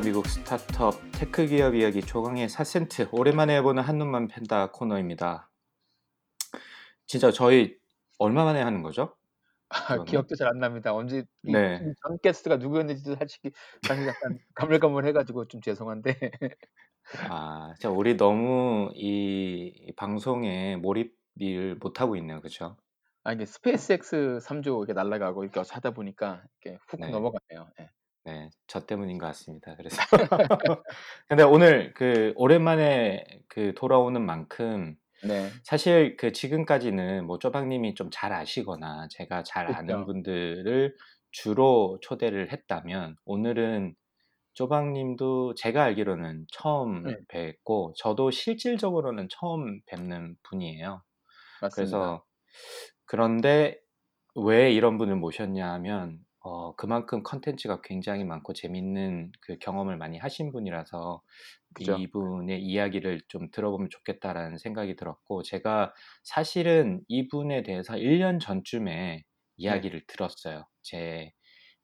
미국 스타트업 테크 기업 이야기 조강의 4센트 오랜만에 해보는 한 놈만 팬다 코너입니다. 진짜 저희 얼마 만에 하는 거죠? 아? 기억도 잘 안 납니다. 언제 이 네. 전 게스트가 누구였는지도 솔직히 사실 약간 가물가물해가지고 좀 죄송한데 아, 진짜 우리 너무 이, 이 방송에 몰입을 못 하고 있네요, 그렇죠? 아 이게 스페이스X 3조 이렇게 날아가고 이렇게 하다 보니까 이렇게 훅 네. 넘어가네요. 예. 네, 저 때문인 것 같습니다. 그래서 근데 오늘 그 오랜만에 그 돌아오는 만큼 네. 사실 그 지금까지는 뭐 쪼박님이 좀 잘 아시거나 제가 잘 아는 그쵸. 분들을 주로 초대를 했다면 오늘은 쪼박님도 제가 알기로는 처음 네. 뵙고 저도 실질적으로는 처음 뵙는 분이에요. 맞습니다. 그래서 그런데 왜 이런 분을 모셨냐 하면 어, 그만큼 컨텐츠가 굉장히 많고 재밌는 그 경험을 많이 하신 분이라서 그죠. 이분의 이야기를 좀 들어보면 좋겠다라는 생각이 들었고 제가 사실은 이분에 대해서 1년 전쯤에 이야기를 들었어요. 제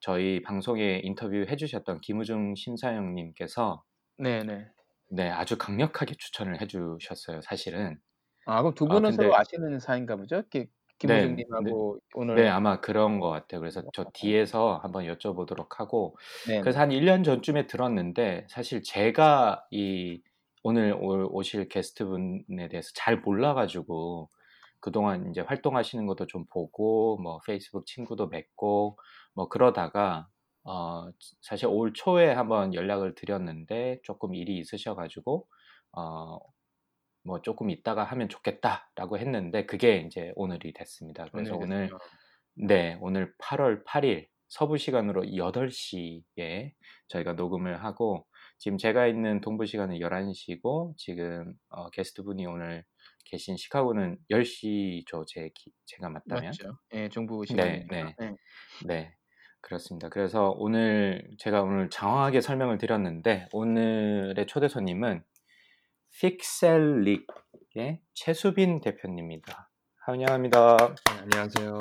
저희 방송에 인터뷰 해주셨던 김우중 심사영님께서 네 네. 네 아주 강력하게 추천을 해주셨어요. 사실은 아 그럼 두 아, 분은 근데- 서로 아시는 사이인가 보죠? 기, 김우중님하고 오늘 네 아마 그런 것 같아요. 그래서 저 어. 뒤에서 한번 여쭤보도록 하고 네. 그래서 한 1년 전쯤에 들었는데 사실 제가 이 오늘 올- 오실 게스트분에 대해서 잘 몰라가지고 그동안 이제 활동하시는 것도 좀 보고 뭐 페이스북 친구도 맺고 뭐 그러다가 어 사실 올 초에 한번 연락을 드렸는데 조금 일이 있으셔가지고 어 뭐 조금 있다가 하면 좋겠다라고 했는데 그게 이제 오늘이 됐습니다. 그래서 오늘. 네, 오늘 8월 8일 서부 시간으로 8시에 저희가 녹음을 하고 지금 제가 있는 동부 시간은 11시고 지금 어, 게스트분이 오늘 계신 시카고는 10시죠. 제 기- 제가 맞다면. 맞죠. 예, 정부 네, 시간이니까. 네. 네. 네. 그렇습니다. 그래서 오늘 제가 오늘 장황하게 설명을 드렸는데 오늘의 초대 손님은 픽셀릭의 최수빈 대표님입니다. 환영합니다. 네, 안녕하세요.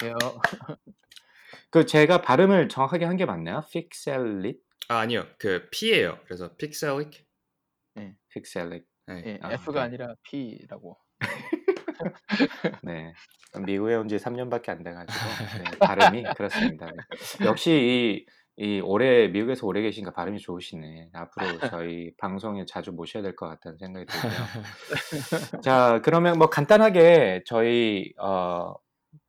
안녕하세요. 그 제가 발음을 정확하게 한 게 맞나요? 픽셀릭? 아 아니요, 그 P예요. 그래서 픽셀릭. 픽셀릭. 네. 예, 아, F가 네. 아니라 P라고. 네. 미국에 온 지 3년밖에 안 돼가지고 네, 발음이 그렇습니다. 네. 역시 이, 이 올해 미국에서 오래 계신가 발음이 좋으시네. 앞으로 저희 방송에 자주 모셔야 될 것 같다는 생각이 들고요. 자, 그러면 뭐 간단하게 저희 어,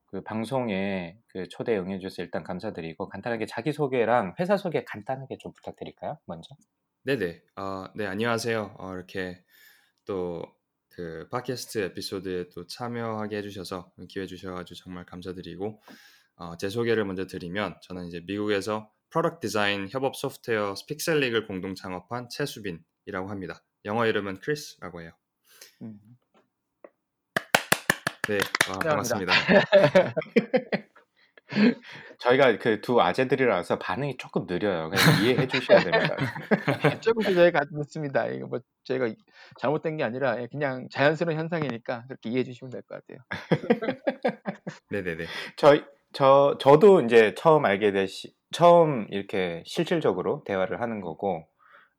그 방송에 그 초대 응해 주셔서 일단 감사드리고 간단하게 자기 소개랑 회사 소개 간단하게 좀 부탁드릴까요? 먼저. 네네. 아, 네 안녕하세요. 어, 이렇게 또 그 팟캐스트 에피소드에 또 참여하게 해주셔서 기회 주셔가지고 정말 감사드리고 어, 제 소개를 먼저 드리면 저는 이제 미국에서 product 디자인 협업 소프트웨어 픽셀릭을 공동 창업한 최수빈이라고 합니다. 영어 이름은 크리스라고 해요. 음. 네, 아, 감사합니다. 반갑습니다. 저희가 그 두 아재들이라서 반응이 조금 느려요. 그냥 이해해 주셔야 됩니다. 조금 저희가 늦습니다. 이거 뭐 저희가 잘못된 게 아니라 예, 그냥 자연스러운 현상이니까 그렇게 이해해 주시면 될 것 같아요. 네네네. 저희 저 저도 이제 처음 알게 되 시 처음 이렇게 실질적으로 대화를 하는 거고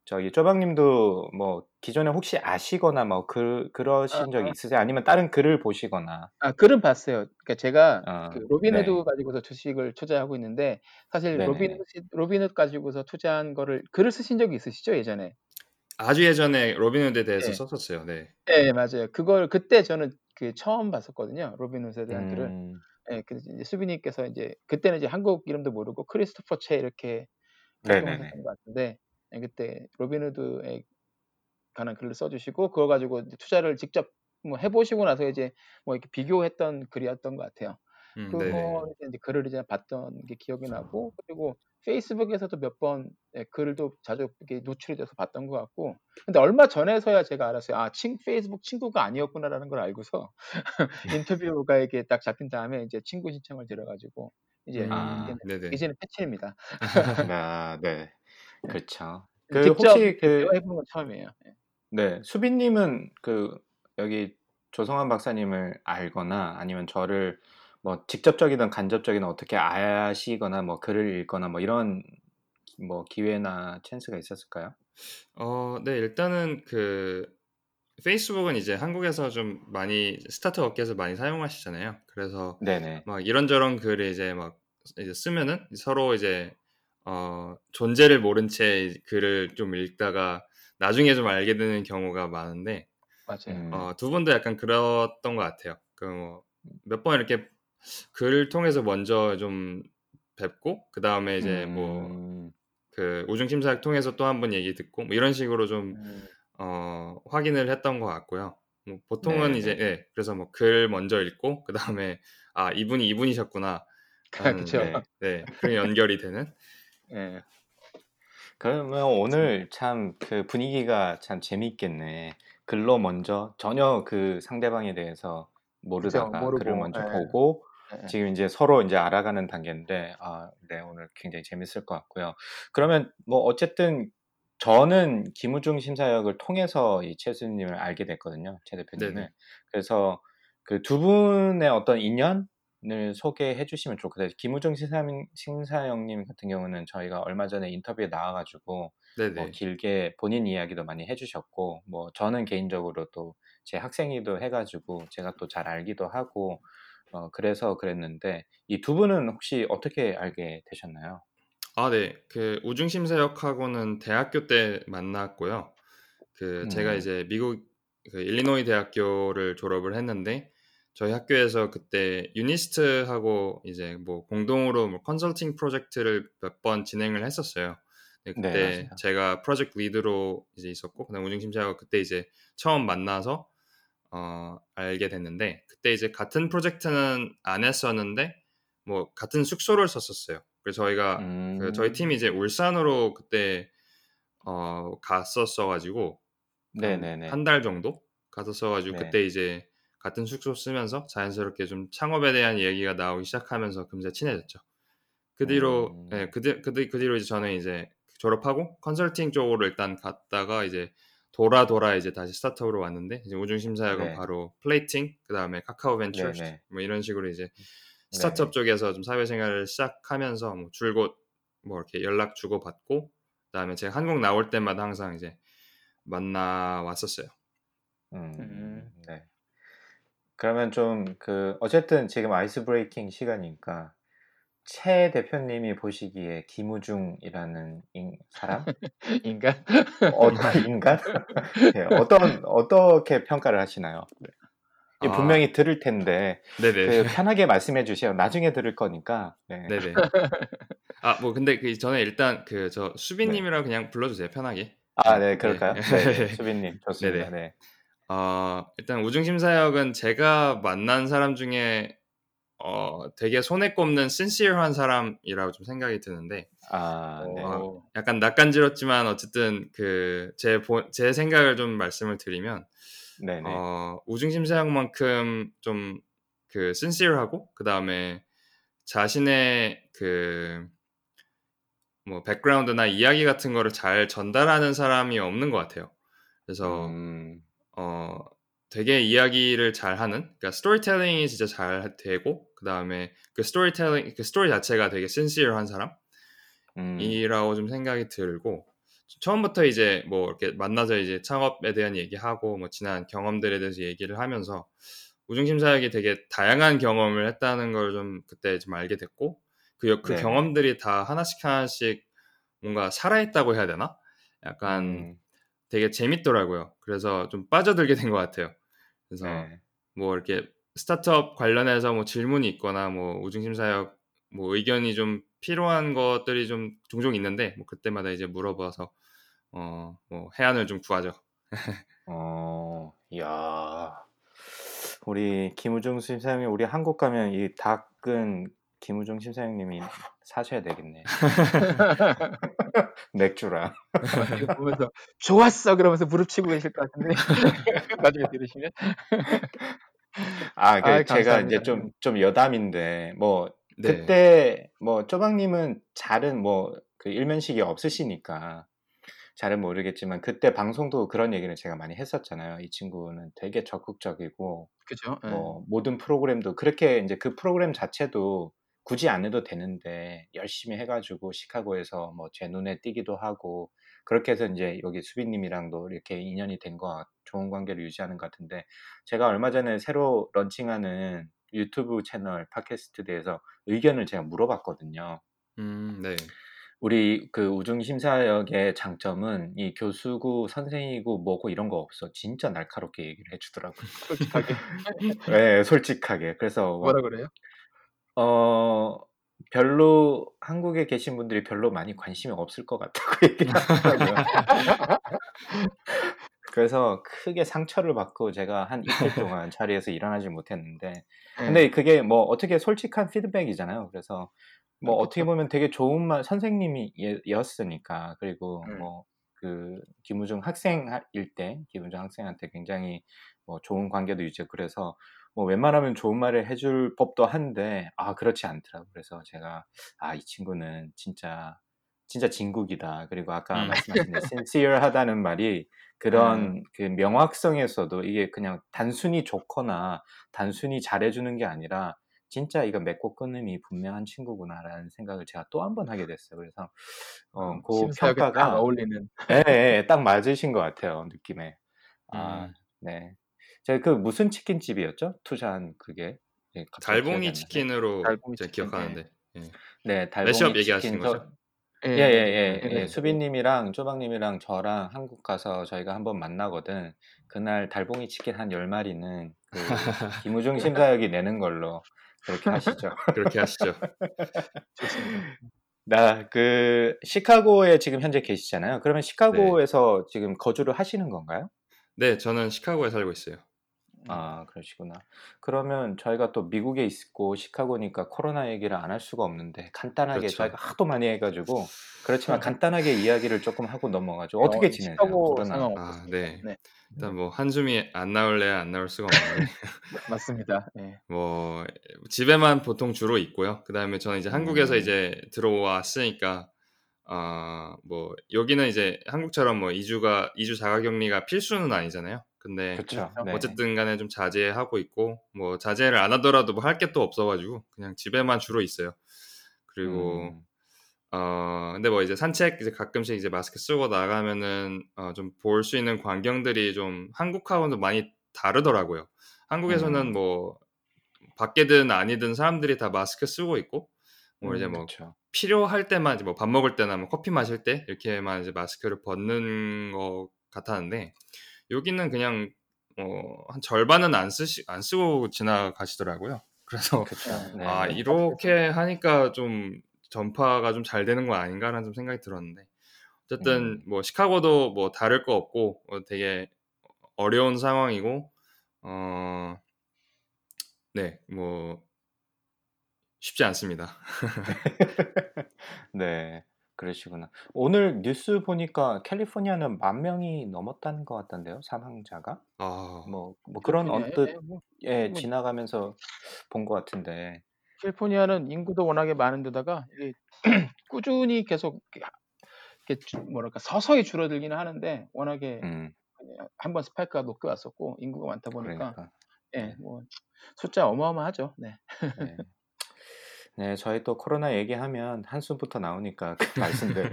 저기 쪼박님도 뭐 기존에 혹시 아시거나 뭐 그 그러신 적이 있으세요? 아니면 다른 글을 보시거나 아 글은 봤어요. 그러니까 제가 어, 그 로빈후드 네. 가지고서 주식을 투자하고 있는데 사실 네네네. 로빈후드 로빈후드 가지고서 투자한 거를 글을 쓰신 적이 있으시죠 예전에? 아주 예전에 로빈후드에 대해서 네. 썼었어요. 네. 네 맞아요. 그걸 그때 저는 그 처음 봤었거든요 로빈후드에 대한 글을. 음, 예, 그 이제 수빈님께서 이제 그때는 이제 한국 이름도 모르고 크리스토퍼 채 이렇게. 활동하셨던 것 같은데 예, 그때 로빈후드에 관한 글을 써주시고 그거 가지고 이제 투자를 직접 뭐 해보시고 나서 이제 뭐 이렇게 비교했던 글이었던 것 같아요. 음, 그거 이제 글을 이제 봤던 게 기억이 나고 그리고 페이스북에서도 몇번 예, 글도 자주 노출이 돼서 봤던 것 같고 근데 얼마 전에서야 제가 알았어요. 아, 친 페이스북 친구가 아니었구나라는 걸 알고서 인터뷰가 이렇게 딱 잡힌 다음에 이제 친구 신청을 드려 가지고 이제 아, 이제는. 이제는 패친입니다. 아, 네. 그렇죠. 그 직접 혹시 그 보는 건 처음이에요. 예. 네, 수빈님은 그 여기 조성환 박사님을 알거나 아니면 저를 뭐 직접적이든 간접적이든 어떻게 아시거나 뭐 글을 읽거나 뭐 이런 뭐 기회나 찬스가 있었을까요? 어, 네, 일단은 그 페이스북은 이제 한국에서 좀 많이 스타트업 업계에서 많이 사용하시잖아요. 그래서 네네. 막 이런저런 글을 이제 막 이제 쓰면은 서로 이제 어, 존재를 모른 채 글을 좀 읽다가 나중에 좀 알게 되는 경우가 많은데 맞아요. 음, 어, 두 분도 약간 그랬던 것 같아요. 그 뭐 몇 번 이렇게 글 통해서 먼저 좀 뵙고 그 다음에 이제 뭐 음, 그 우중 심사학 통해서 또 한 번 얘기 듣고 뭐 이런 식으로 좀 음, 어, 확인을 했던 것 같고요. 뭐 보통은 네, 이제 네. 예, 그래서 뭐 글 먼저 읽고 그 다음에 아 이분이 이분이셨구나 그쵸. 네, 네 그런 연결이 되는 예. 그러면 오늘 참 그 분위기가 참 재미있겠네. 글로 먼저 전혀 그 상대방에 대해서. 모르다가 글을 모르고 먼저 예. 보고 예. 지금 이제 서로 이제 알아가는 단계인데, 아, 네, 오늘 굉장히 재밌을 것 같고요. 그러면 뭐 어쨌든 저는 김우중 심사역을 통해서 이 최수님을 알게 됐거든요. 최 대표님을. 네네. 그래서 그 두 분의 어떤 인연 을 소개해 주시면 좋겠어요. 김우중 심사, 심사역님 같은 경우는 저희가 얼마 전에 인터뷰에 나와가지고 뭐. 길게 본인 이야기도 많이 해주셨고, 뭐 저는 개인적으로 또 제 학생이기도 해가지고 제가 또 잘 알기도 하고, 어, 그래서 그랬는데 이 두 분은 혹시 어떻게 알게 되셨나요? 아, 네. 그 우중 심사역하고는 대학교 때 만났고요. 그 제가 음, 이제 미국 그 일리노이 대학교를 졸업을 했는데 저희 학교에서 그때 유니스트하고 이제 뭐 공동으로 뭐 컨설팅 프로젝트를 몇 번 진행을 했었어요. 네, 네, 그때 맞아요. 제가 프로젝트 리드로 이제 있었고 그다음 우중 심사하고 그때 이제 처음 만나서 어, 알게 됐는데 그때 이제 같은 프로젝트는 안 했었는데 뭐 같은 숙소를 썼었어요. 그래서 저희가 그 저희 팀이 음, 이제 울산으로 그때 어, 갔었어가지고 한 달 정도 갔었어가지고 네. 그때 이제 같은 숙소 쓰면서 자연스럽게 좀 창업에 대한 얘기가 나오기 시작하면서 금세 친해졌죠. 그 뒤로 예, 음, 그, 뒤, 그, 뒤, 그 뒤로 이제 저는 이제 졸업하고 컨설팅 쪽으로 일단 갔다가 이제 돌아 돌아 이제 다시 스타트업으로 왔는데 이제 우중 심사역은 네. 바로 플레이팅 그다음에 카카오 벤처스 네네. 뭐 이런 식으로 이제 네네. 스타트업 쪽에서 좀 사회생활을 시작하면서 뭐 줄곧 뭐 이렇게 연락 주고 받고 그다음에 제가 한국 나올 때마다 항상 이제 만나 왔었어요. 음, 음. 네. 그러면 좀 그 어쨌든 지금 아이스 브레이킹 시간이니까 최 대표님이 보시기에 김우중이라는 인, 사람? 인간? 어, 인간? 네, 어떤 어떻게 평가를 하시나요? 네. 이 아, 분명히 들을 텐데. 그 편하게 말씀해 주세요. 나중에 들을 거니까. 네. 네네. 아, 뭐 근데 그 전에 일단 그저 네. 수빈님이라고 그냥 불러주세요. 편하게. 아, 네, 네, 네. 그럴까요? 네, 네. 수빈님 좋습니다. 네네. 네. 어, 일단 우중심사역은 제가 만난 사람 중에 어, 되게 손에 꼽는 신시어한 사람이라고 좀 생각이 드는데 아, 네. 어, 오. 약간 낯간지럽지만 어쨌든 그제제 생각을 좀 말씀을 드리면 네, 네. 어, 우중심사역만큼 좀 그 sincere하고 그 다음에 자신의 그 뭐 background나 이야기 같은 거를 잘 전달하는 사람이 없는 것 같아요. 그래서 음, 어 되게 이야기를 잘하는 그러니까 storytelling이 진짜 잘 되고 그 다음에 그 스토리텔링 그 스토리 자체가 되게 sincere한 사람이라고 음, 좀 생각이 들고 처음부터 이제 뭐 이렇게 만나서 이제 창업에 대한 얘기하고 뭐 지난 경험들에 대해서 얘기를 하면서 우중심사역이 되게 다양한 경험을 했다는 걸 좀 그때 좀 알게 됐고 그, 그 네네. 경험들이 다 하나씩 하나씩 뭔가 살아있다고 해야 되나? 약간 음, 되게 재밌더라고요. 그래서 좀 빠져들게 된 것 같아요. 그래서 네. 뭐 이렇게 스타트업 관련해서 뭐 질문이 있거나 뭐 우중심사역 뭐 의견이 좀 필요한 것들이 좀 종종 있는데 뭐 그때마다 이제 물어봐서 어 뭐 해안을 좀 구하죠. 어, 이야. 우리 김우중 선생님이 우리 한국 가면 이 닭은 김우중 심사위원님이 사셔야 되겠네. 맥주랑. 이거 보면서 좋았어 그러면서 무릎 치고 계실 것 같은데 나중에 들으시면 아, 그 아이, 제가 감사합니다. 이제 좀, 좀 여담인데, 뭐, 네. 그때, 뭐, 쪼박님은 잘은 뭐, 그 일면식이 없으시니까, 잘은 모르겠지만, 그때 방송도 그런 얘기를 제가 많이 했었잖아요. 이 친구는 되게 적극적이고, 그죠? 예. 뭐, 모든 프로그램도, 그렇게 이제 그 프로그램 자체도 굳이 안 해도 되는데, 열심히 해 가지고, 시카고에서 뭐, 제 눈에 띄기도 하고, 그렇게 해서 이제 여기 수빈님이랑도 이렇게 인연이 된 거, 좋은 관계를 유지하는 것 같은데, 제가 얼마 전에 새로 런칭하는 유튜브 채널 팟캐스트대에서 의견을 제가 물어봤거든요. 음, 네. 우리 그 우중 심사역의 장점은 이 교수고 선생이고 뭐고 이런 거 없어. 진짜 날카롭게 얘기를 해주더라고요. 솔직하게 네, 솔직하게. 그래서 뭐라 그래요? 어 별로 한국에 계신 분들이 별로 많이 관심이 없을 것 같다고 얘기를 하더라고요. 그래서 크게 상처를 받고 제가 한 이틀 동안 자리에서 일어나지 못했는데 예. 근데 그게 뭐 어떻게 솔직한 피드백이잖아요. 그래서 뭐 그렇죠. 어떻게 보면 되게 좋은 말 선생님이었으니까 그리고 음. 뭐그 김우중 학생일 때 김우중 학생한테 굉장히 뭐 좋은 관계도 유지하고 그래서 뭐 웬만하면 좋은 말을 해줄 법도 한데 아 그렇지 않더라고. 그래서 제가 아 이 친구는 진짜 진짜 진국이다. 그리고 아까 음. 말씀하신 sincere하다는 말이 그런 그 명확성에서도 이게 그냥 단순히 좋거나 단순히 잘해주는 게 아니라 진짜 이거 맺고 끊음이 분명한 친구구나라는 생각을 제가 또 한 번 하게 됐어요. 그래서 어, 그 심사역에 딱 평가가 어울리는 예, 예, 딱 맞으신 것 같아요. 느낌에. 아, 음. 네. 제가 그 무슨 치킨집이었죠? 투자한 그게. 예, 안 달봉이. 치킨으로 달봉이 제가 치킨, 기억하는데. 예. 네, 달봉이 치킨 거죠? 예, 예, 예, 네, 예. 네. 수빈님이랑 쪼박님이랑 저랑 한국 가서 저희가 한번 만나거든. 그날 달봉이 치킨 한 10마리는 그 김우중 심사역이 내는 걸로 그렇게 하시죠. 그렇게 하시죠. 좋습니다. 나그 시카고에 지금 현재 계시잖아요. 그러면 네. 시카고에서 지금 거주를 하시는 건가요? 네, 저는 시카고에 살고 있어요. 아, 그러시구나. 그러면 저희가 또 미국에 있고 시카고니까 코로나 얘기를 안 할 수가 없는데 간단하게 그렇죠. 저희가 하도 많이 해 가지고 그렇지만 간단하게 이야기를 조금 하고 넘어가죠. 어떻게 어, 지내세요? 시카고 코로나. 상황 아? 네. 네, 일단 뭐 한줌이 안 나올래야 안 나올 수가 없는데 맞습니다. 예. 뭐 집에만 보통 주로 있고요. 그다음에 저는 이제 한국에서 음. 이제 들어왔으니까 아, 뭐 여기는 이제 한국처럼 뭐 2주가 2주 자가격리가 필수는 아니잖아요. 근데. 그렇죠. 네. 어쨌든 간에 좀 자제하고 있고 뭐 자제를 안 하더라도 뭐 할 게 또 없어가지고 그냥 집에만 주로 있어요. 그리고 음, 어 근데 뭐 이제 산책 이제 가끔씩 이제 마스크 쓰고 나가면은 어, 좀 볼 수 있는 광경들이 좀 한국하고는 많이 다르더라고요. 한국에서는 음. 뭐 밖에든 아니든 사람들이 다 마스크 쓰고 있고 뭐 이제 음, 뭐 그렇죠. 필요할 때만 이제 뭐 밥 먹을 때나 뭐 커피 마실 때 이렇게만 이제 마스크를 벗는 것 같았는데 여기는 그냥 어, 한 절반은 안 쓰시 안 쓰고 지나가시더라고요. 그래서. 네. 아 이렇게 하니까 좀 전파가 좀 잘 되는 거 아닌가라는 좀 생각이 들었는데 어쨌든 음. 뭐 시카고도 뭐 다를 거 없고 어, 되게 어려운 상황이고 어, 어네뭐 쉽지 않습니다. 네, 그러시구나. 오늘 뉴스 보니까 캘리포니아는 만 명이 넘었다는 것 같던데요, 사망자가? 아 뭐, 뭐 그런 언뜻, 뭐, 예, 뭐 지나가면서 본 것 같은데. 캘리포니아는 인구도 워낙에 많은 데다가 이게 꾸준히 계속 이렇게 이렇게 주- 뭐랄까 서서히 줄어들기는 하는데 워낙에 음, 한번 스파이크가 높게 왔었고 인구가 많다 보니까 그러니까. 예, 네. 뭐 숫자 어마어마하죠. 네. 네. 네, 저희 또 코로나 얘기하면 한숨부터 나오니까 그 말씀대로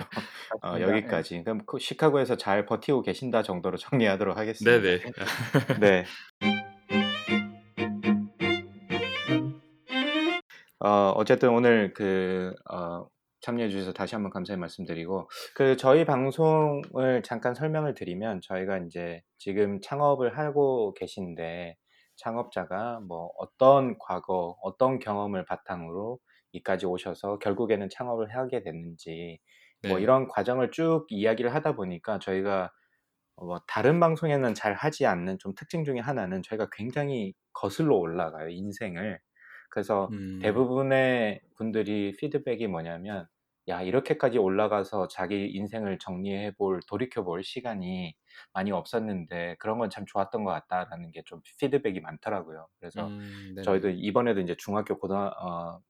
어. 예. 여기까지. 그럼 그 시카고에서 잘 버티고 계신다 정도로 정리하도록 하겠습니다. 네네 네. 어, 어쨌든 오늘 그, 어, 참여해 주셔서 다시 한번 감사의 말씀드리고, 그, 저희 방송을 잠깐 설명을 드리면, 저희가 이제 지금 창업을 하고 계신데, 창업자가 뭐 어떤 과거, 어떤 경험을 바탕으로 이까지 오셔서 결국에는 창업을 하게 됐는지, 뭐 네. 이런 과정을 쭉 이야기를 하다 보니까 저희가 뭐 다른 방송에는 잘 하지 않는 좀 특징 중에 하나는 저희가 굉장히 거슬러 올라가요, 인생을. 그래서 음. 대부분의 분들이 피드백이 뭐냐면 야 이렇게까지 올라가서 자기 인생을 정리해 볼 돌이켜 볼 시간이 많이 없었는데 그런 건 참 좋았던 것 같다라는 게 좀 피드백이 많더라고요. 그래서 음. 저희도 이번에도 이제 중학교 고등 어,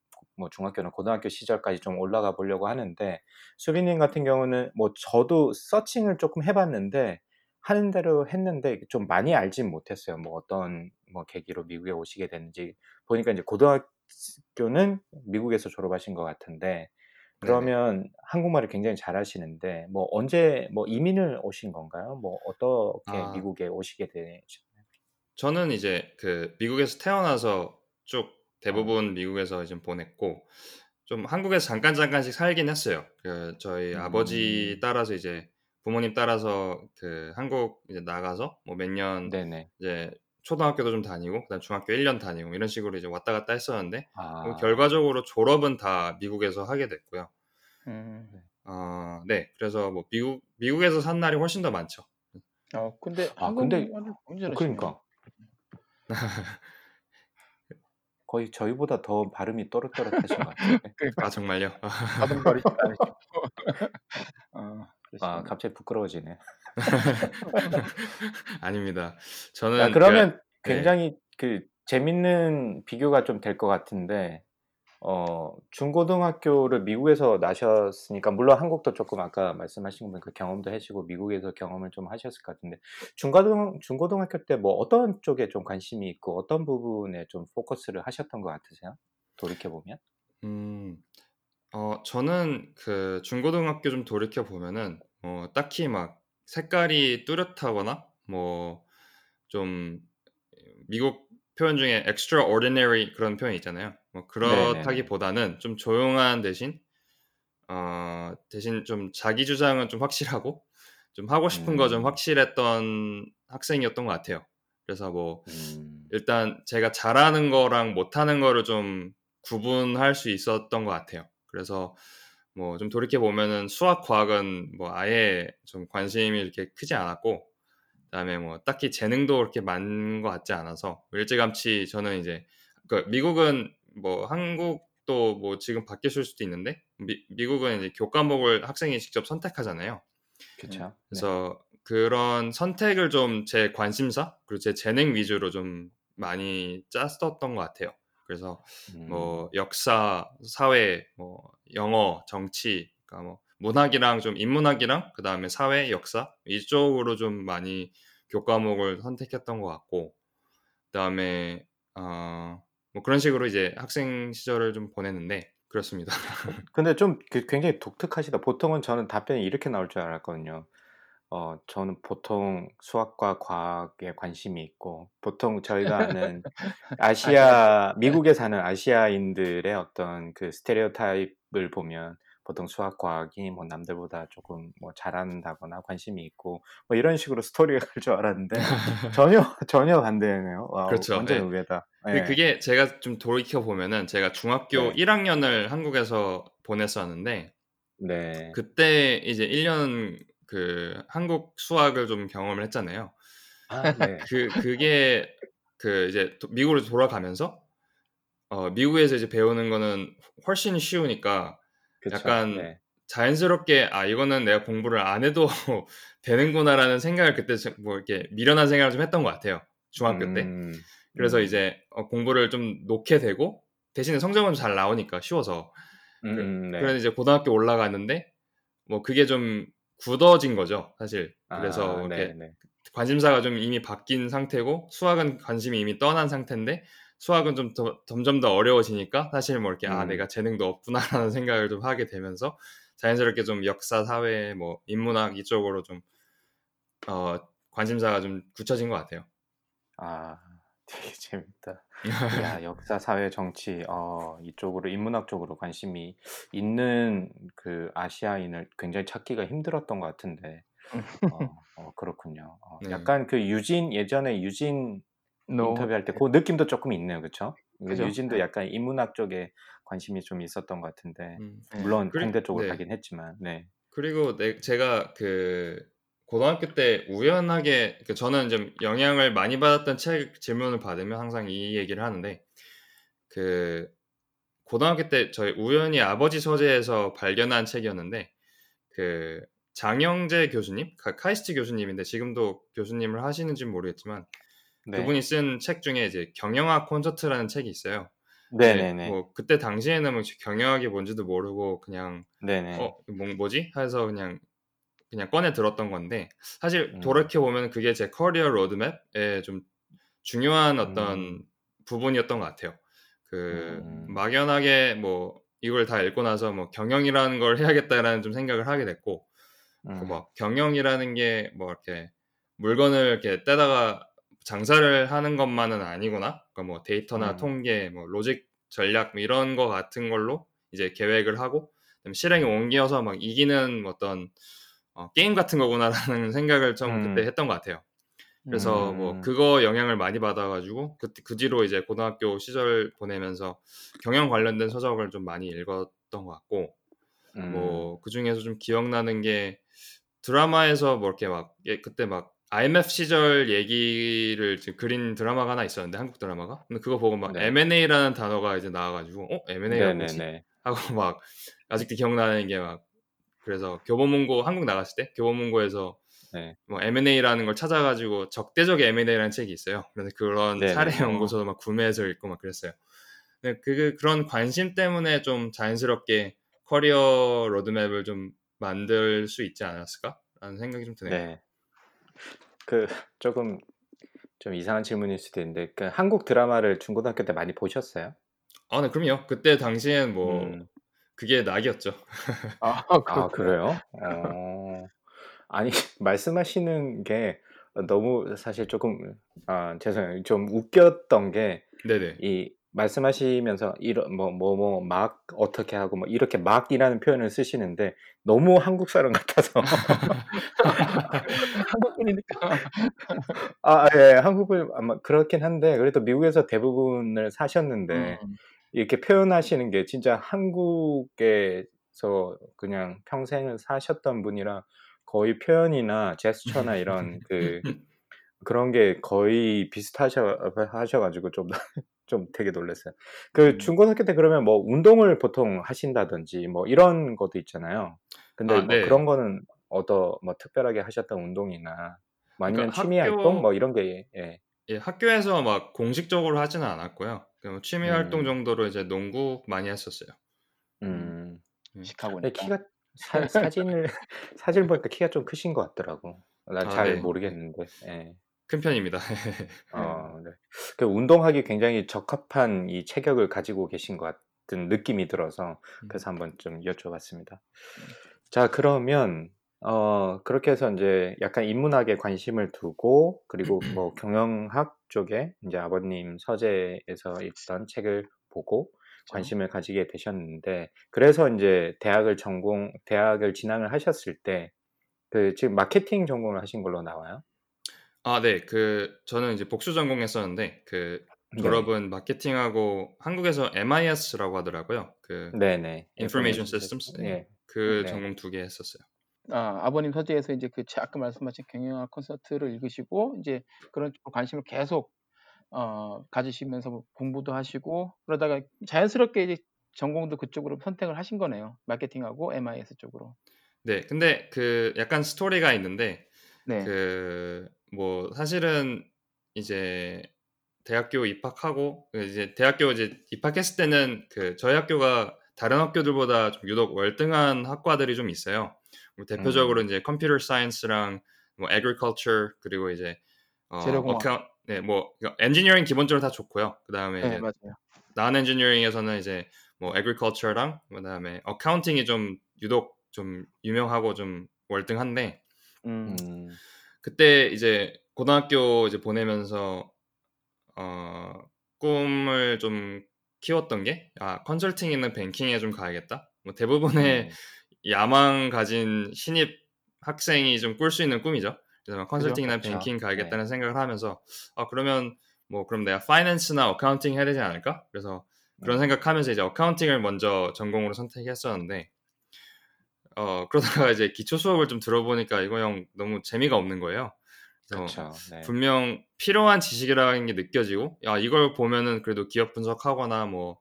뭐 중학교나 고등학교 시절까지 좀 올라가 보려고 하는데 수빈님 같은 경우는 뭐 저도 서칭을 조금 해봤는데 하는 대로 했는데 좀 많이 알진 못했어요. 뭐 어떤 뭐 계기로 미국에 오시게 됐는지 보니까 이제 고등학교는 미국에서 졸업하신 것 같은데. 그러면 한국말을 굉장히 잘하시는데 뭐 언제 뭐 이민을 오신 건가요? 뭐 어떻게 아, 미국에 오시게 되셨나요? 저는 이제 그 미국에서 태어나서 쭉 어, 대부분 미국에서 이제 보냈고 좀 한국에서 잠깐 잠깐씩 살긴 했어요. 그 저희 아버지 음, 따라서 이제 부모님 따라서 그 한국 이제 나가서 뭐 몇 년. 이제 초등학교도 좀 다니고 그다음 중학교 1년 다니고 이런 식으로 이제 왔다 갔다 했었는데 뭐 아, 결과적으로 졸업은 다 미국에서 하게 됐고요. 음. 네. 어, 네. 그래서 뭐 미국 미국에서 산 날이 훨씬 더 많죠. 어, 근데 아 근데 어. 그러니까 거의 저희보다 더 발음이 또렷또렷하신 것 같은데. 그러니까 아 정말요? 않으시고. 어, 아. 갑자기 부끄러워지네. 아닙니다. 아 저는 그 그러면 네. 굉장히 그 재밌는 비교가 좀 될 것 같은데 어 중고등학교를 미국에서 나셨으니까 물론 한국도 조금 아까 말씀하신 거 보니까 경험도 하시고 미국에서 경험을 좀 하셨을 것 같은데 중고등 중고등학교 때 뭐 어떤 쪽에 좀 관심이 있고 어떤 부분에 좀 포커스를 하셨던 것 같으세요? 돌이켜 보면? 음, 어, 저는 그 중고등학교 좀 돌이켜 보면은 어, 딱히 막 색깔이 뚜렷하거나 뭐 좀 미국 표현 중에 extraordinary 그런 표현 있잖아요. 뭐. 그렇다기보다는 좀 조용한 대신 어, 대신 좀 자기 주장은 좀 확실하고 좀 하고 싶은 거좀 음, 확실했던 학생이었던 것 같아요. 그래서 뭐 음, 일단 제가 잘하는 거랑 못하는 거를 좀 구분할 수 있었던 것 같아요. 그래서 뭐 좀 돌이켜 보면은 수학, 과학은 뭐 아예 좀 관심이 이렇게 크지 않았고, 그다음에 뭐 딱히 재능도 그렇게 많은 것 같지 않아서 일찌감치 저는 이제 그 미국은 뭐 한국도 뭐 지금 바뀌었을 수도 있는데 미, 미국은 이제 교과목을 학생이 직접 선택하잖아요. 음. 그쵸. 네. 그래서 그런 선택을 좀 제 관심사 그리고 제 재능 위주로 좀 많이 짰었던 것 같아요. 그래서 음, 뭐 역사, 사회, 뭐 영어, 정치, 그러니까 뭐 문학이랑 좀 인문학이랑 그 다음에 사회, 역사 이쪽으로 좀 많이 교과목을 선택했던 것 같고 그 다음에 어, 뭐 그런 식으로 이제 학생 시절을 좀 보냈는데 그렇습니다. 근데 좀그 굉장히 독특하시다. 보통은 저는 답변이 이렇게 나올 줄 알았거든요. 어, 저는 보통 수학과 과학에 관심이 있고, 보통 저희가 아는 아시아, 미국에 사는 아시아인들의 어떤 그 스테레오타입을 보면 보통 수학, 과학이 뭐 남들보다 조금 뭐 잘한다거나 관심이 있고, 뭐 이런 식으로 스토리가 갈 줄 알았는데, 전혀, 전혀 반대네요. 와, 그렇죠. 완전 예. 의외다. 예. 그게 제가 좀 돌이켜 보면은 제가 중학교 네. 1학년을 한국에서 보냈었는데 네. 그때 이제 1년 그 한국 수학을 좀 경험을 했잖아요. 아, 네. 그 그게 그 이제 도- 미국으로 돌아가면서 어 미국에서 이제 배우는 거는 훨씬 쉬우니까 그쵸. 약간 네. 자연스럽게 아 이거는 내가 공부를 안 해도 되는구나라는 생각을 그때 좀뭐 이렇게 미련한 생각을 좀 했던 것 같아요. 중학교 때. 음, 그래서 음, 이제 어, 공부를 좀 놓게 되고 대신에 성적은 잘 나오니까 쉬워서 음, 그, 음, 네. 그래서 이제 고등학교 올라갔는데 뭐 그게 좀 굳어진 거죠 사실 그래서 아, 이렇게 네, 네. 관심사가 좀 이미 바뀐 상태고 수학은 관심이 이미 떠난 상태인데 수학은 좀 더, 점점 더 어려워지니까 사실 뭐 이렇게 아 음. 내가 재능도 없구나라는 생각을 좀 하게 되면서 자연스럽게 좀 역사 사회 뭐 인문학 이쪽으로 좀 어, 관심사가 좀 굳혀진 것 같아요. 아, 되게 재밌다. 야, 역사, 사회, 정치, 어, 이쪽으로, 인문학 쪽으로 관심이 있는 그 아시아인을 굉장히 찾기가 힘들었던 것 같은데, 어, 어, 그렇군요. 어, 네. 약간 그 유진, 예전에 유진 No. 인터뷰할 때 그 느낌도 조금 있네요. 그쵸? 그죠? 유진도 네. 약간 인문학 쪽에 관심이 좀 있었던 것 같은데, 음. 네. 물론 그리- 공대 쪽으로 네. 가긴 했지만, 네. 그리고 내, 제가 그 고등학교 때 우연하게 그 저는 좀 영향을 많이 받았던 책 질문을 받으면 항상 이 얘기를 하는데 그 고등학교 때 저희 우연히 아버지 서재에서 발견한 책이었는데 그 장영재 교수님, 카- 카이스트 교수님인데 지금도 교수님을 하시는지는 모르겠지만 네. 그분이 쓴 책 중에 이제 경영학 콘서트라는 책이 있어요. 네네네. 뭐 그때 당시에는 뭐 경영학이 뭔지도 모르고 그냥 네네. 어 뭐, 뭐지? 해서 그냥 그냥 꺼내 들었던 건데 사실 음. 돌이켜 보면 그게 제 커리어 로드맵에 좀 중요한 어떤 음. 부분이었던 것 같아요. 그 음. 막연하게 뭐 이걸 다 읽고 나서 뭐 경영이라는 걸 해야겠다라는 좀 생각을 하게 됐고 음. 그 뭐 경영이라는 게 뭐 이렇게 물건을 이렇게 떼다가 장사를 하는 것만은 아니구나. 그러니까 뭐 데이터나 음. 통계, 뭐 로직 전략 뭐 이런 거 같은 걸로 이제 계획을 하고 실행에 옮겨서 막 이기는 어떤 어, 게임 같은 거구나라는 생각을 좀 음. 그때 했던 것 같아요. 그래서 뭐 그거 영향을 많이 받아가지고 그, 그 뒤로 이제 고등학교 시절 보내면서 경영 관련된 서적을 좀 많이 읽었던 것 같고 음. 뭐그 중에서 좀 기억나는 게 드라마에서 뭐 이렇게 막 예, 그때 막 IMF 시절 얘기를 지금 그린 드라마가 하나 있었는데 한국 드라마가 근데 그거 보고 막 네. M&A라는 단어가 이제 나와가지고 어 M&A가 뭐지 네네네. 하고 막 아직도 기억나는 게 막 그래서 교보문고 한국 나갔을 때 교보문고에서 네. 뭐 M&A라는 걸 찾아가지고 적대적 M&A라는 책이 있어요. 그래서 그런 네네. 사례 연구소도 막 구매해서 읽고 막 그랬어요. 근데 그 그런 관심 때문에 좀 자연스럽게 커리어 로드맵을 좀 만들 수 있지 않았을까라는 생각이 좀 드네요. 네. 그 조금 좀 이상한 질문일 수도 있는데 그 한국 드라마를 중고등학교 때 많이 보셨어요? 아, 네, 그럼요. 그때 당시엔 뭐 음. 그게 낙이었죠. 아, 아 그렇구나. 그래요? 어. 아니 말씀하시는 게 너무 사실 조금 아 죄송해요. 좀 웃겼던 게 네네. 이 말씀하시면서 이런 뭐 뭐 뭐 막 어떻게 하고 뭐 이렇게 막이라는 표현을 쓰시는데 너무 한국 사람 같아서 한국분이니까. 아 예. 한국은 아마 그렇긴 한데 그래도 미국에서 대부분을 사셨는데 음. 이렇게 표현하시는 게 진짜 한국에서 그냥 평생을 사셨던 분이라 거의 표현이나 제스처나 이런 그 그런 게 거의 비슷하셔 하셔 가지고 좀 좀 되게 놀랐어요. 그 음. 중고등학교 때 그러면 뭐 운동을 보통 하신다든지 뭐 이런 것도 있잖아요. 근데 아, 뭐 네. 그런 거는 어떠 뭐 특별하게 하셨던 운동이나 뭐 아니면 그러니까 취미 활동 뭐 이런 게 예. 예, 학교에서 막 공식적으로 하지는 않았고요. 그냥 취미 활동 음. 정도로 이제 농구 많이 했었어요. 음. 근데 시카고니까. 키가 사 사진을 사진 보니까 키가 좀 크신 것 같더라고. 난 아, 잘 네. 네. 모르겠는데. 예. 큰 편입니다. 어 네. 그 운동하기 굉장히 적합한 이 체격을 가지고 계신 것 같은 느낌이 들어서 음. 그래서 한번 좀 여쭤봤습니다. 자 그러면 어 그렇게 해서 인제 약간 인문학에 관심을 두고 그리고 뭐 경영학 쪽에 인제 아버님 서재에서 읽던 책을 보고. 관심을 가지게 되셨는데 그래서 인제 대학을 전공 대학을 진학을 하셨을 때 그 지금 마케팅 전공을 하신 걸로 나와요? 아, 네. 그 저는 이제 복수 전공했었는데 그 네. 졸업은 마케팅하고 한국에서 MIS라고 하더라고요. 그 네네. Information Systems. 시스템. 예. 예. 그 네. 전공 두 개 했었어요. 아, 아버님 서재에서 이제 그제 아까 말씀하신 경영학 콘서트를 읽으시고 이제 그런 관심을 계속 어 가지시면서 뭐 공부도 하시고 그러다가 자연스럽게 이제 전공도 그쪽으로 선택을 하신 거네요. 마케팅하고 MIS 쪽으로. 네. 근데 그 약간 스토리가 있는데 네. 그 뭐 사실은 이제 대학교 입학하고 그 이제 대학교 이제 입학했을 때는 그 저희 학교가 다른 학교들보다 좀 유독 월등한 학과들이 좀 있어요. 뭐 대표적으로 음. 이제 컴퓨터 사이언스랑 뭐 agriculture 그리고 이제 어 네, 뭐 엔지니어링 기본적으로 다 좋고요. 그다음에 네, non engineering에서는 이제 뭐 agriculture랑 그다음에 어카운팅이 좀 유독 좀 유명하고 좀 월등한데 음. 음. 그때 이제 고등학교 이제 보내면서 어 꿈을 좀 키웠던 게 아 컨설팅이나 뱅킹에 좀 가야겠다. 뭐 대부분의 음. 야망 가진 신입 학생이 좀 꿀 수 있는 꿈이죠. 그래서? 컨설팅이나 그쵸. 뱅킹 네. 가야겠다는 생각을 하면서 아 그러면 뭐 그럼 내가 finance나 accounting 해야 되지 않을까? 그래서 그런 음. 생각하면서 이제 accounting을 먼저 전공으로 선택했었는데 어 그러다가 이제 기초 수업을 좀 들어보니까 이거 형 너무 재미가 없는 거예요. 그렇죠. 네. 분명 필요한 지식이라는 게 느껴지고 야 이걸 보면은 그래도 기업 분석하거나 뭐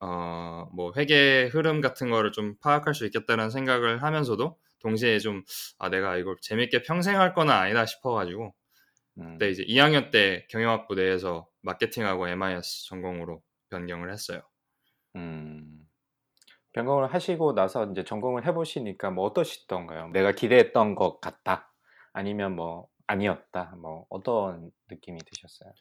어, 뭐 회계 흐름 같은 거를 좀 파악할 수 있겠다는 생각을 하면서도 동시에 좀 아 내가 이걸 재밌게 평생 할 거는 아니다 싶어가지고 음. 그때 이제 2학년 때 경영학부 내에서 마케팅하고 MIS 전공으로 변경을 했어요. 음. 변경을 하시고 나서 이제 전공을 해보시니까 뭐 어떠시던가요? 내가 기대했던 것 같다. 아니면 뭐 아니었다. 뭐 어떤 느낌이 드셨어요?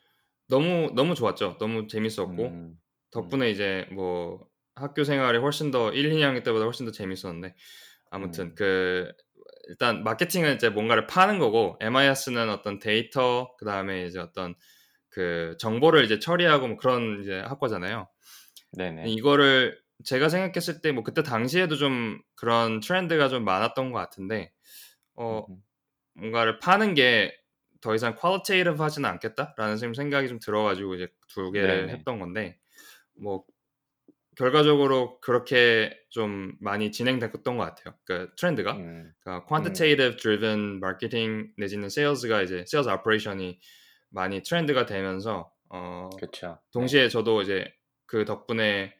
너무 너무 좋았죠. 너무 재밌었고 음, 덕분에 이제 뭐 학교 생활이 훨씬 더 1, 2학년 때보다 훨씬 더 재밌었는데 아무튼 음. 그 일단 마케팅은 이제 뭔가를 파는 거고 MIS는 어떤 데이터 그다음에 이제 어떤 그 정보를 이제 처리하고 뭐 그런 이제 학과잖아요. 네네. 이거를 제가 생각했을 때 뭐 그때 당시에도 좀 그런 트렌드가 좀 많았던 것 같은데 어. 뭔가를 파는 게 더 이상 qualitative 하지는 않겠다라는 지금 생각이 좀 들어가지고 이제 두 개를 네네. 했던 건데 뭐 결과적으로 그렇게 좀 많이 진행됐던 것 같아요. 그 트렌드가 음, 그러니까 quantitative driven marketing 내지는 sales가 이제 sales operation이 많이 트렌드가 되면서 어 그렇죠. 동시에 저도 이제 그 덕분에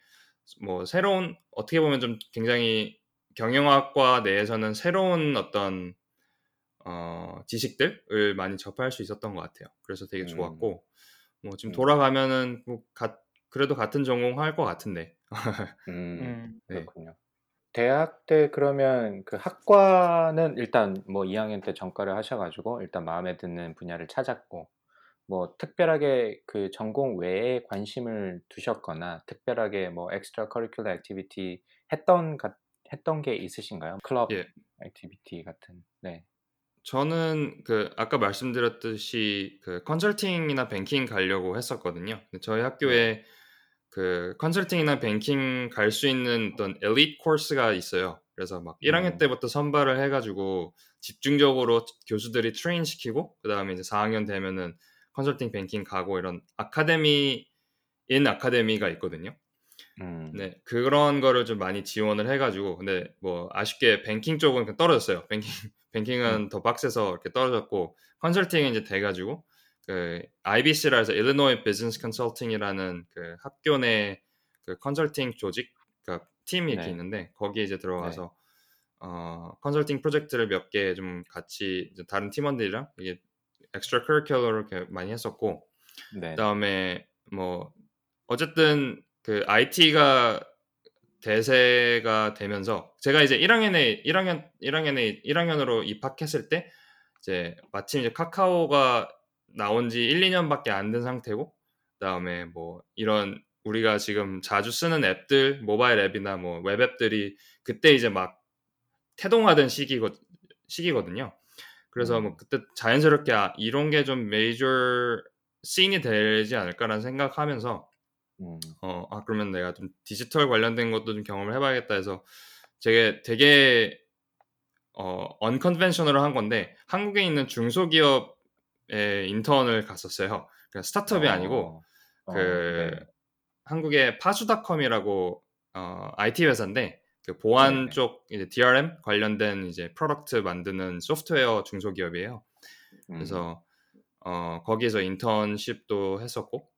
뭐 새로운 어떻게 보면 좀 굉장히 경영학과 내에서는 새로운 어떤 어, 지식들을 많이 접할 수 있었던 것 같아요. 그래서 되게 음. 좋았고 뭐 지금 음. 돌아가면은 뭐 가- 그래도 같은 전공 할 것 같은데. 음, 음. 네. 그렇군요. 대학 때 그러면 그 학과는 일단 뭐 2학년 때 전과를 하셔가지고 일단 마음에 드는 분야를 찾았고 뭐 특별하게 그 전공 외에 관심을 두셨거나 특별하게 뭐 extra curricular activity 했던 가, 했던 게 있으신가요? 클럽 예. activity 같은. 네. 저는 그 아까 말씀드렸듯이 그 컨설팅이나 뱅킹 가려고 했었거든요. 저희 학교에 그 컨설팅이나 뱅킹 갈 수 있는 어떤 엘리트 코스가 있어요. 그래서 막 1학년 음. 때부터 선발을 해가지고 집중적으로 교수들이 train 시키고 그 다음에 이제 4학년 되면은 컨설팅 뱅킹 가고 이런 academy in academy가 있거든요. 음. 네 그런 거를 좀 많이 지원을 해가지고 근데 뭐 아쉽게 뱅킹 쪽은 떨어졌어요. banking banking은 더 빡세서 이렇게 떨어졌고 컨설팅은 이제 돼가지고 그 IBC라 해서 Illinois Business Consulting이라는 그 학교 내 그 컨설팅 조직 그러니까 팀이 이렇게 네. 있는데 거기에 이제 들어가서 어 컨설팅 프로젝트를 몇 개 좀 같이 다른 팀원들이랑 이게 엑스트라 커리큘러를 이렇게 많이 했었고 네. 그다음에 뭐 어쨌든 그 IT가 대세가 되면서 제가 이제 1학년에 1학년 1학년에 1학년으로 입학했을 때 이제 마침 이제 카카오가 나온 지 1, 2년밖에 안 된 상태고 그다음에 뭐 이런 우리가 지금 자주 쓰는 앱들 모바일 앱이나 뭐 웹 앱들이 그때 이제 막 태동하던 시기거, 시기거든요. 그래서 음. 뭐 그때 자연스럽게 아, 이런 게 좀 major scene이 되지 않을까라는 생각하면서 음. 어, 아, 그러면 내가 좀 디지털 관련된 것도 좀 경험을 해봐야겠다 해서 되게 되게 어, unconventional을 한 건데 한국에 있는 중소기업에 인턴을 갔었어요. 그러니까 스타트업이 아니고 어, 그 네. 한국의 파수닷컴이라고 어, IT 회사인데 그 보안 네네. 쪽 이제 DRM 관련된 이제 product 만드는 소프트웨어 중소기업이에요. 음. 그래서 어, 거기에서 인턴십도 했었고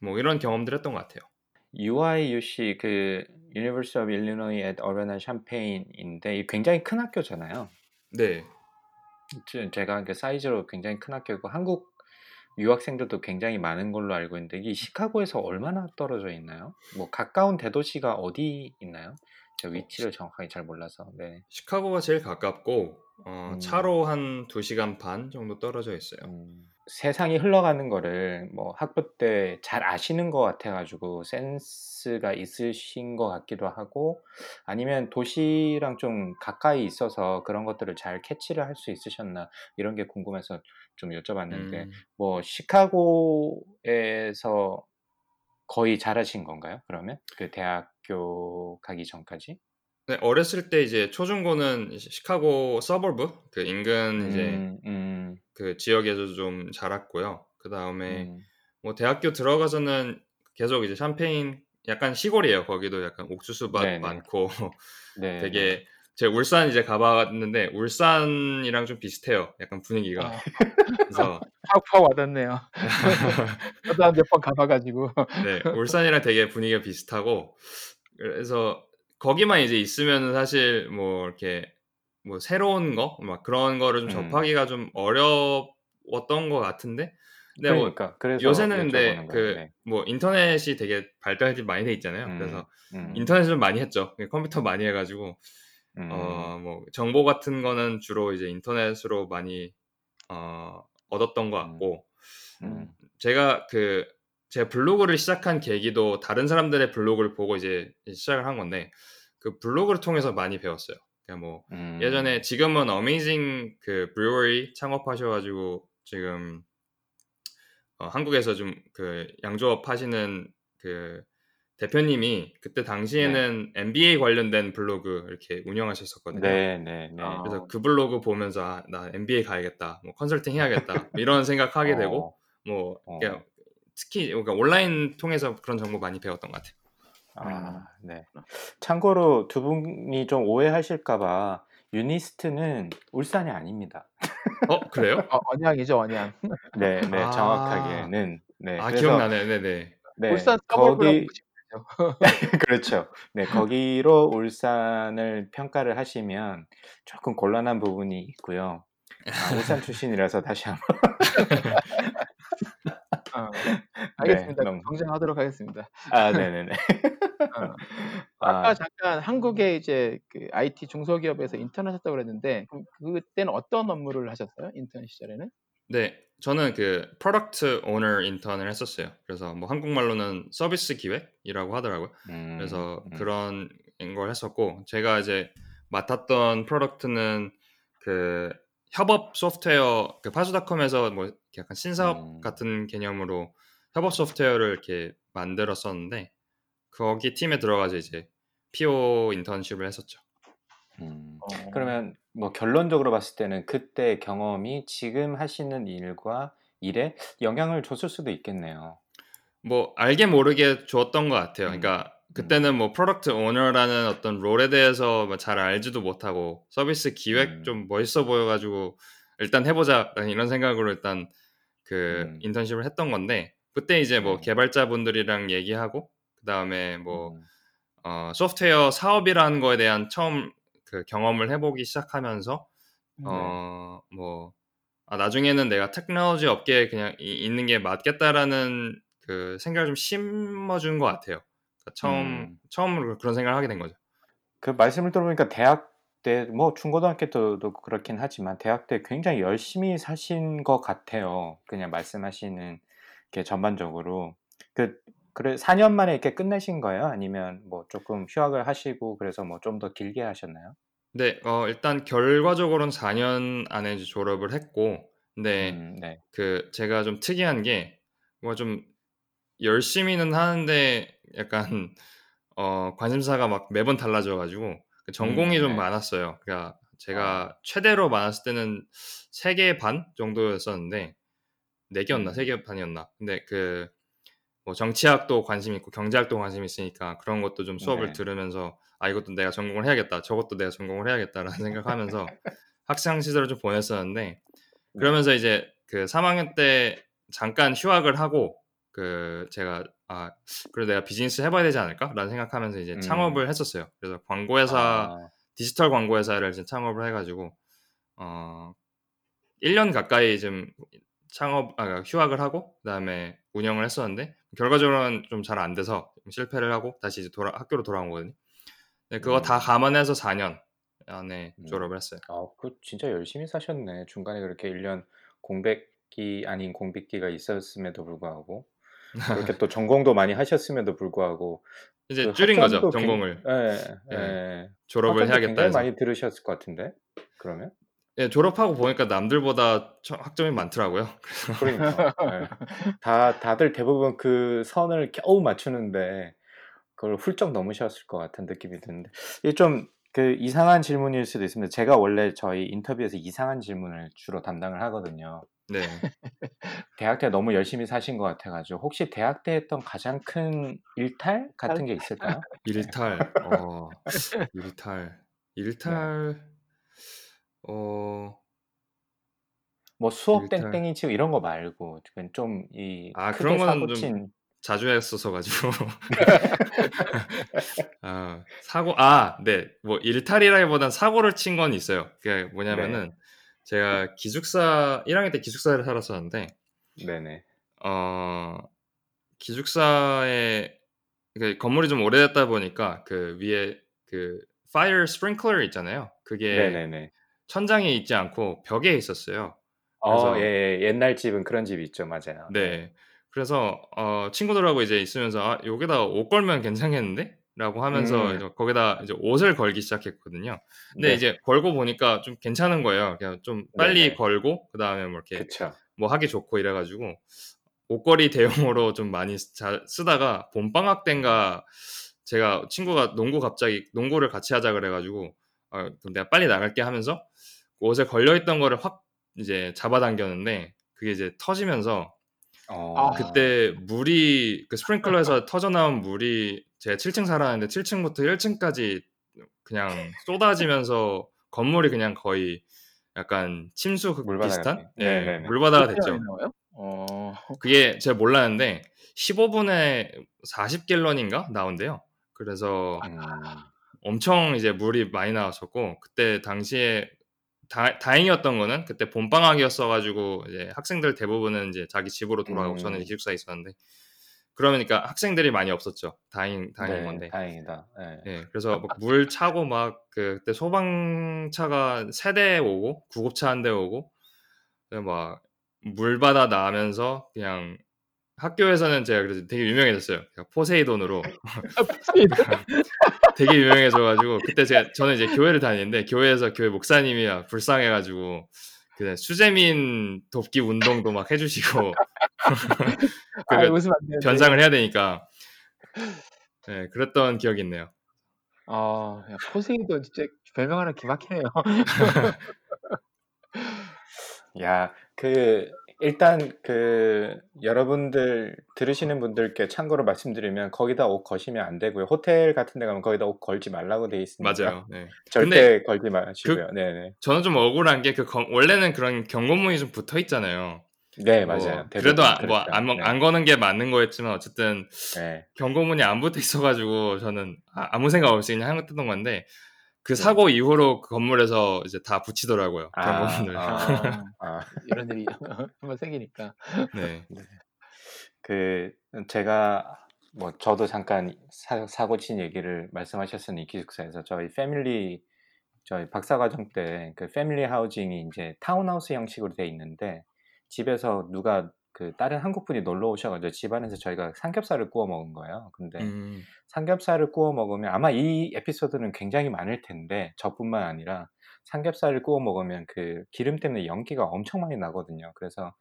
뭐 이런 경험들 했던 것 같아요. UIUC 그 University of Illinois at Urbana Champaign인데 이 굉장히 큰 학교잖아요. 네, 제- 제가 그 사이즈로 굉장히 큰 학교고 한국 유학생들도 굉장히 많은 걸로 알고 있는데 이 시카고에서 얼마나 떨어져 있나요? 뭐 가까운 대도시가 어디 있나요? 제가 위치를 정확하게 잘 몰라서. 네. 시카고가 제일 가깝고 어, 음. 차로 한 2시간 반 정도 떨어져 있어요. 음, 세상이 흘러가는 거를 뭐 학부 때 잘 아시는 것 같아가지고 센스가 있으신 것 같기도 하고 아니면 도시랑 좀 가까이 있어서 그런 것들을 잘 캐치를 할 수 있으셨나 이런 게 궁금해서 좀 여쭤봤는데 음, 뭐 시카고에서 거의 잘하신 건가요? 그러면 그 대학교 가기 전까지? 네, 어렸을 때 이제 초중고는 시- 시카고 서버브 그 인근 이제 음, 음, 그 지역에서 좀 자랐고요. 그 다음에 음, 뭐 대학교 들어가서는 계속 이제 샴페인 약간 시골이에요. 거기도 약간 옥수수밭 네네. 많고 네, 되게 제가 울산 이제 가봤는데 울산이랑 좀 비슷해요. 약간 분위기가. 아, 그래서 팍팍 와닿네요. 저도 한몇번 가봐가지고. 네, 울산이랑 되게 분위기가 비슷하고 그래서 거기만 이제 있으면 사실 뭐 이렇게 뭐 새로운 거 막 그런 거를 좀 음. 접하기가 좀 어려웠던 것 같은데 근데 뭐 그러니까 그래서 요새는 근데 여쭤보는 거예요. 그 네. 뭐 인터넷이 되게 발달이 많이 돼 있잖아요. 음, 그래서 음, 인터넷을 좀 많이 했죠. 컴퓨터 많이 해가지고 음, 어뭐 정보 같은 거는 주로 이제 인터넷으로 많이 어 얻었던 것 같고 음, 제가 그 제 블로그를 시작한 계기도 다른 사람들의 블로그를 보고 이제 시작을 한 건데 그 블로그를 통해서 많이 배웠어요. 그냥 뭐 음. 예전에 지금은 어메이징 그 브루어리 창업하셔가지고 지금 어, 한국에서 좀 그 양조업 하시는 그 대표님이 그때 당시에는 MBA 관련된 블로그 이렇게 운영하셨었거든요. 네, 네, 네. 아. 그래서 그 블로그 보면서 아, 나 MBA 가야겠다, 뭐 컨설팅 해야겠다 뭐 이런 생각하게 되고 어, 뭐 어. 그냥 특히 그러니까 온라인 통해서 그런 정보 많이 배웠던 것 같아요. 아, 네. 참고로 두 분이 좀 오해하실까봐 유니스트는 울산이 아닙니다. 어 그래요? 어, 언양이죠, 언양. 네, 네, 아. 정확하게는. 네, 아 그래서, 기억나네, 네네. 네, 울산 서버브라고 거기. 그렇죠. 네, 거기로 울산을 평가를 하시면 조금 곤란한 부분이 있고요. 아, 울산 출신이라서 다시 한번. 어, 알겠습니다. 네, 너무- 정정하도록 하겠습니다. 아, 네네네. 어. 아까 아, 잠깐 한국의 이제 그 IT 중소기업에서 인턴 하셨다고 그랬는데 그럼 그때는 어떤 업무를 하셨어요? 인턴 시절에는? 네, 저는 그 product owner 인턴을 했었어요. 그래서 뭐 한국말로는 서비스 기획이라고 하더라고요. 음, 그래서 음, 그런 걸 했었고 제가 이제 맡았던 product는 그 협업 소프트웨어 그 파수닷컴에서 뭐 약간 신사업 음. 같은 개념으로 협업 소프트웨어를 이렇게 만들었었는데 거기 팀에 들어가서 이제 PO 인턴십을 했었죠. 음. 어, 그러면 뭐 결론적으로 봤을 때는 그때 경험이 지금 하시는 일과 일에 영향을 줬을 수도 있겠네요. 뭐 알게 모르게 주었던 것 같아요. 음. 그러니까 그때는 뭐 product owner라는 어떤 role에 대해서 뭐잘 알지도 못하고 서비스 기획 음. 좀 멋있어 보여가지고 일단 해보자 이런 생각으로 일단 그 음. 인턴십을 했던 건데 그때 이제 뭐 음. 개발자분들이랑 얘기하고 그 다음에 뭐 음. 어, 소프트웨어 사업이라는 거에 대한 처음 그 경험을 해보기 시작하면서 네. 어, 뭐, 아, 나중에는 내가 테크놀로지 업계에 그냥 이- 있는 게 맞겠다라는 그 생각을 좀 심어준 것 같아요. 그러니까 처음, 음. 처음으로 그런 생각을 하게 된 거죠. 그 말씀을 들어보니까 대학 때, 뭐 중고등학교 때도 그렇긴 하지만 대학 때 굉장히 열심히 사신 것 같아요. 그냥 말씀하시는 게 전반적으로. 그, 그래, 4년 만에 이렇게 끝내신 거예요? 아니면 뭐 조금 휴학을 하시고 그래서 뭐 좀 더 길게 하셨나요? 근데 어, 일단 결과적으로는 4년 안에 졸업을 했고, 근데 음, 네. 그 제가 좀 특이한 게 뭐 좀 열심히는 하는데 약간 어, 관심사가 막 매번 달라져가지고 그 전공이 음, 좀 네. 많았어요. 그러니까 제가 아. 최대로 많았을 때는 세개반 정도였었는데 네 개였나 음. 세개 반이었나. 근데 그 뭐 정치학도 관심 있고 경제학도 관심 있으니까 그런 것도 좀 수업을 네. 들으면서 아 이것도 내가 전공을 해야겠다. 저것도 내가 전공을 해야겠다라는 생각하면서 학창 시절을 좀 보냈었는데 그러면서 이제 그 3학년 때 잠깐 휴학을 하고 그 제가 아 그래도 내가 비즈니스 해봐야 되지 않을까라는 생각하면서 이제 음. 창업을 했었어요. 그래서 광고회사 아, 디지털 광고회사를 이제 창업을 해가지고 어 1년 가까이 좀 창업 아 휴학을 하고 그다음에 운영을 했었는데 결과적으로는 좀 잘 안 돼서 실패를 하고 다시 이제 돌아 학교로 돌아온 거거든요. 네, 그거 다 음. 감안해서 4년 안에 음. 졸업을 했어요. 아, 그 진짜 열심히 사셨네. 중간에 그렇게 1년 공백기 아닌 공백기가 있었음에도 불구하고 그렇게 또 전공도 많이 하셨음에도 불구하고 이제 그 줄인 거죠 전공을 예, 예. 예. 졸업을 해야겠다 굉장히 해서 많이 들으셨을 것 같은데 그러면 예, 졸업하고 보니까 남들보다 처- 학점이 많더라고요. 그러니까 예. 다 다들 대부분 그 선을 겨우 맞추는데 그걸 훌쩍 넘으셨을 것 같은 느낌이 드는데 이게 좀 그 이상한 질문일 수도 있습니다. 제가 원래 저희 인터뷰에서 이상한 질문을 주로 담당을 하거든요. 네. 대학 때 너무 열심히 사신 것 같아가지고 혹시 대학 때 했던 가장 큰 일탈 같은 게 있을까요? 일탈. 어, 일탈. 일탈 어 뭐 수업 일탈 땡땡이 치고 이런 거 말고 좀 이 아 크게 그런 거는 사고 좀친 자주 했어서 가지고 아 사고 아 네 뭐 일탈이라기보단 사고를 친 건 있어요. 그게 네. 뭐냐면은 제가 기숙사 1학년 때 기숙사를 살았었는데 네네. 어 기숙사에 그 건물이 좀 오래됐다 보니까 그 위에 그 fire sprinkler 있잖아요. 그게 네네네. 천장에 있지 않고 벽에 있었어요. 어, 그래서 예, 예. 옛날 집은 그런 집이 있죠. 맞아요. 네. 네. 그래서 어 친구들하고 이제 있으면서 아 여기다 옷 걸면 괜찮겠는데? 라고 하면서 음. 이제 거기다 이제 옷을 걸기 시작했거든요. 근데 네. 이제 걸고 보니까 좀 괜찮은 거예요. 그냥 좀 빨리 네네. 걸고 그다음에 뭐 이렇게 그쵸. 뭐 하기 좋고 이래 가지고 옷걸이 대용으로 좀 많이 자, 쓰다가 봄 방학 때인가 제가 친구가 농구 갑자기 농구를 같이 하자 그래 가지고 아, 그럼 내가 빨리 나갈게 하면서 옷에 걸려 있던 거를 확 이제 잡아당겼는데 그게 이제 터지면서 어. 아. 그때 물이 그 스프링클러에서 터져 나온 물이 제가 7층 살았는데 7층부터 1층까지 그냥 쏟아지면서 건물이 그냥 거의 약간 침수 그 비슷한. 예. 물바다가 됐죠. 어. 그게 제가 몰랐는데 15분에 40갤런인가 나온대요. 그래서 음. 엄청 이제 물이 많이 나왔었고 그때 당시에 다, 다행이었던 거는 그때 봄방학이었어 가지고 이제 학생들 대부분은 이제 자기 집으로 돌아가고 음. 저는 기숙사에 있었는데 그러니까 학생들이 많이 없었죠. 다행 다행인 네, 건데. 다행이다. 네. 예, 그래서 막 물 차고 막 그, 그때 소방차가 세 대 오고 구급차 한 대 오고 그래서 막 물바다 나면서 그냥 학교에서는 제가 그래서 되게 유명해졌어요. 그냥 포세이돈으로 되게 유명해져가지고 그때 제가 저는 이제 교회를 다니는데 교회에서 교회 목사님이 막 불쌍해가지고 그 수재민 돕기 운동도 막 해주시고 아, 그. 변상을 해야 되니까 네, 그랬던 기억이 있네요. 아, 야, 포세이돈 진짜 별명 하나 기막히네요. 야, 그 일단 그 여러분들 들으시는 분들께 참고로 말씀드리면 거기다 옷 거시면 안 되고요. 호텔 같은 데 가면 거기다 옷 걸지 말라고 돼 있으니까 맞아요. 네. 절대 걸지 마시고요. 그- 네, 네. 저는 좀 억울한 게 그 원래는 그런 경고문이 좀 붙어 있잖아요. 네, 뭐 맞아요. 그래도 대부분 뭐 그렇죠. 안 네. 안 거는 게 맞는 거였지만 어쨌든 네. 경고문이 안 붙어 있어가지고 저는 아, 무 생각 없이 그냥 했던 건데 그 네. 사고 이후로 그 건물에서 이제 다 붙이더라고요 아, 경고문을. 아, 아. 이런 일이 한번 생기니까. 네. 그 제가 뭐 저도 잠깐 사, 사고 친 얘기를 말씀하셨으니 기숙사에서 저희 패밀리 저희 박사과정 때 그 패밀리 하우징이 이제 타운하우스 형식으로 돼 있는데 집에서 누가 그 다른 한국 분이 놀러 오셔가지고 집안에서 저희가 삼겹살을 구워 먹은 거예요. 근데 음, 삼겹살을 구워 먹으면 아마 이 에피소드는 굉장히 많을 텐데 저뿐만 아니라 삼겹살을 구워 먹으면 그 기름 때문에 연기가 엄청 많이 나거든요. 그래서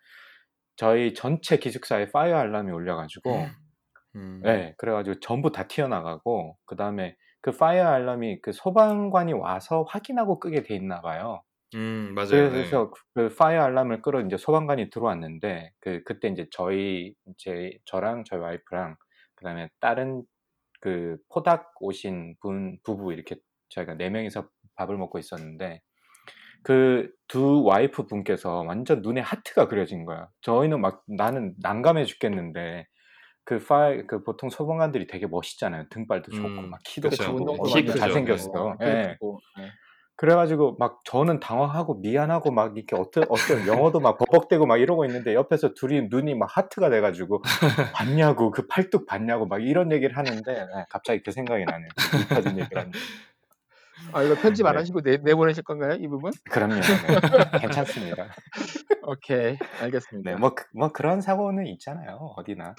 저희 전체 기숙사에 fire alarm이 울려가지고 음. 네, 그래가지고 전부 다 튀어나가고 그 다음에 그 fire alarm이 그 소방관이 와서 확인하고 끄게 돼 있나 봐요. 음, 맞아요. 네. 그래서 그 fire alarm을 끄러 이제 소방관이 들어왔는데 그 그때 이제 저희 이제 저랑 저희 와이프랑 그다음에 다른 그 postdoc 오신 분 부부 이렇게 저희가 네 명이서 밥을 먹고 있었는데 그 두 와이프 분께서 완전 눈에 하트가 그려진 거야. 저희는 막 나는 난감해 죽겠는데 그 파이 그 보통 소방관들이 되게 멋있잖아요. 등발도 좋고 음, 막 키도 그쵸. 크고 운동도 키도 많이 크죠. 잘생겼어. 네. 예. 그리고 네. 그래가지고 막 저는 당황하고 미안하고 막 이렇게 어떤 어떤 영어도 막 버벅대고 막 이러고 있는데 옆에서 둘이 눈이 막 하트가 돼가지고 봤냐고 그 팔뚝 봤냐고 막 이런 얘기를 하는데 네, 갑자기 그 생각이 나네요. 그 얘기를 하는데 아, 이거 편집 안 네. 하시고 내, 내보내실 건가요? 이 부분? 그럼요. 네. 괜찮습니다. 오케이. 알겠습니다. 네, 뭐, 그- 뭐 그런 사고는 있잖아요. 어디나.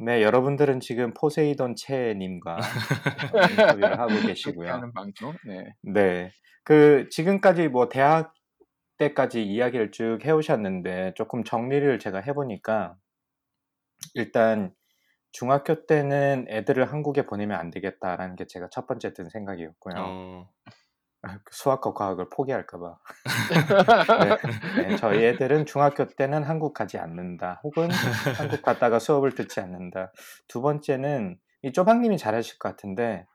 네, 네, 여러분들은 지금 포세이돈 채님과 인터뷰를 하고 계시고요. 하는 방송. 네. 네. 그 지금까지 뭐 대학 때까지 이야기를 쭉 해오셨는데 조금 정리를 제가 해보니까 일단 중학교 때는 애들을 한국에 보내면 안 되겠다라는 게 제가 첫 번째 든 생각이었고요. 어, 수학과 과학을 포기할까봐. 네, 네, 저희 애들은 중학교 때는 한국 가지 않는다. 혹은 한국 갔다가 수업을 듣지 않는다. 두 번째는 이 쪼박님이 잘하실 것 같은데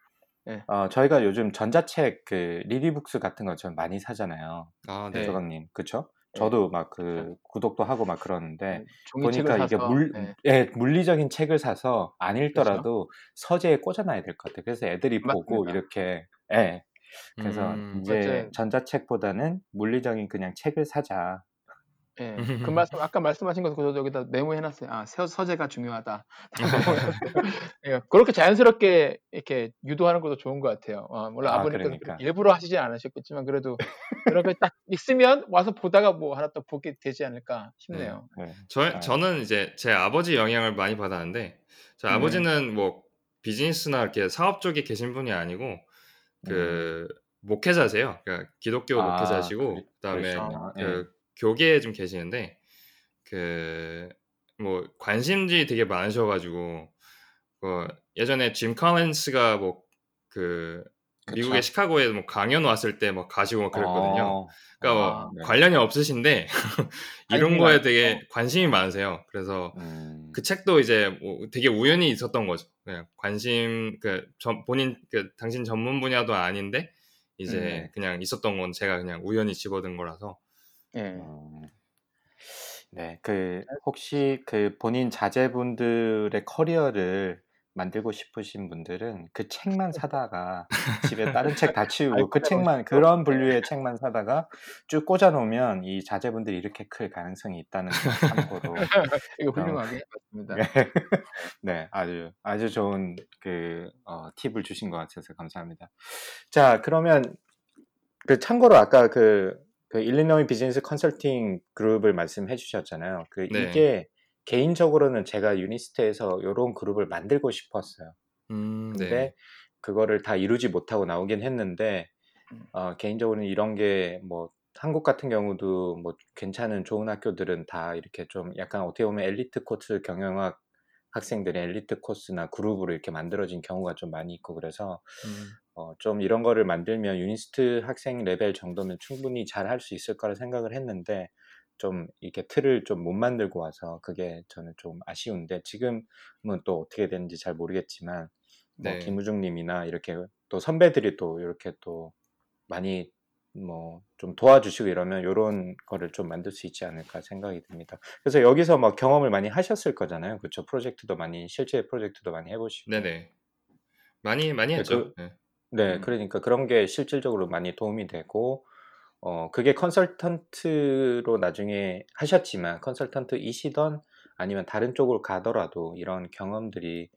예. 어, 저희가 요즘 전자책 그 리디북스 같은 거 좀 많이 사잖아요. 아, 네. 네. 조강님, 그쵸? 네. 저도 막그 그렇죠. 구독도 하고 막 그러는데 네, 종이책을 보니까 이게 사서 물, 예. 예, 물리적인 책을 사서 안 그렇죠. 읽더라도 서재에 꽂아놔야 될 것 같아요. 그래서 애들이 보고 맞습니다. 이렇게, 예. 그래서 음, 이제 맞아요. 전자책보다는 물리적인 그냥 책을 사자. 예. 그 말씀 아까 말씀하신 거 저도 여기다 메모해 놨어요. 아, 서, 서재가 중요하다. 예, 그렇게 자연스럽게 이렇게 유도하는 것도 좋은 것 같아요. 아, 물론 아, 아버님께서 그러니까. 일부러 하시지 않으셨겠지만 그래도 그렇게 딱 있으면 와서 보다가 뭐 하나 또 보게 되지 않을까 싶네요. 네. 저, 아. 저는 이제 제 아버지 영향을 많이 받았는데 저 네. 아버지는 뭐 비즈니스나 이렇게 사업 쪽에 계신 분이 아니고 그 목회자세요. 그러니까 기독교 음. 아, 목회자시고 그다음에. 예. 그 교계에 좀 계시는데 그 뭐 관심지 되게 많으셔가지고 그 예전에 짐 컬린스가 뭐그 미국의. 시카고에 뭐 강연 왔을 때 뭐 가시고 막 그랬거든요. 어, 그러니까 아, 뭐 네. 관련이 없으신데 이런 거에. 되게 관심이 많으세요. 그래서 음, 그 책도 이제 뭐 되게 우연히 있었던 거죠. 그냥 관심 그 전- 본인 그 당신 전문 분야도 아닌데 이제 네. 그냥 있었던 건 제가 그냥 우연히 집어든 거라서 예. 음, 네, 그 혹시 그 본인 자제분들의 커리어를 만들고 싶으신 분들은 그 책만 사다가 집에 다른 책 다 치우고 그 책만 그런 분류의 책만 사다가 쭉 꽂아 놓으면 이 자제분들이 이렇게 클 가능성이 있다는 거 참고로 이거 어. 훌륭하게 맞습니다. 네, 네, 아주 아주 좋은 그 어, 팁을 주신 것 같아서 감사합니다. 자, 그러면 그 참고로 아까 그, 그 일리노이 비즈니스 컨설팅 그룹을 말씀해 주셨잖아요. 그 네. 이게 개인적으로는 제가 유니스트에서 이런 그룹을 만들고 싶었어요. 음, 근데 네. 그거를 다 이루지 못하고 나오긴 했는데 음. 어, 개인적으로는 이런 게 뭐 한국 같은 경우도 뭐 괜찮은 좋은 학교들은 다 이렇게 좀 약간 어떻게 보면 엘리트 코스 경영학 학생들의 엘리트 코스나 그룹으로 이렇게 만들어진 경우가 좀 많이 있고 그래서 음, 어, 좀 이런 거를 만들면 유니스트 학생 레벨 정도면 충분히 잘 할 수 있을 거라 생각을 했는데 좀 이렇게 틀을 좀 못 만들고 와서 그게 저는 좀 아쉬운데 지금은 또 어떻게 되는지 잘 모르겠지만 뭐 네. 김우중님이나 이렇게 또 선배들이 또 이렇게 또 많이 뭐 좀 도와주시고 이러면 이런 거를 좀 만들 수 있지 않을까 생각이 듭니다. 그래서 여기서 막 경험을 많이 하셨을 거잖아요. 그렇죠? 프로젝트도 많이 실제 프로젝트도 많이 해보시고. 네네. 많이 많이 네, 했죠. 그- 네. 네, 음. 그러니까 그런 게 실질적으로 많이 도움이 되고, 어, 그게 컨설턴트로 나중에 하셨지만, 컨설턴트이시던 아니면 다른 쪽으로 가더라도 이런 경험들이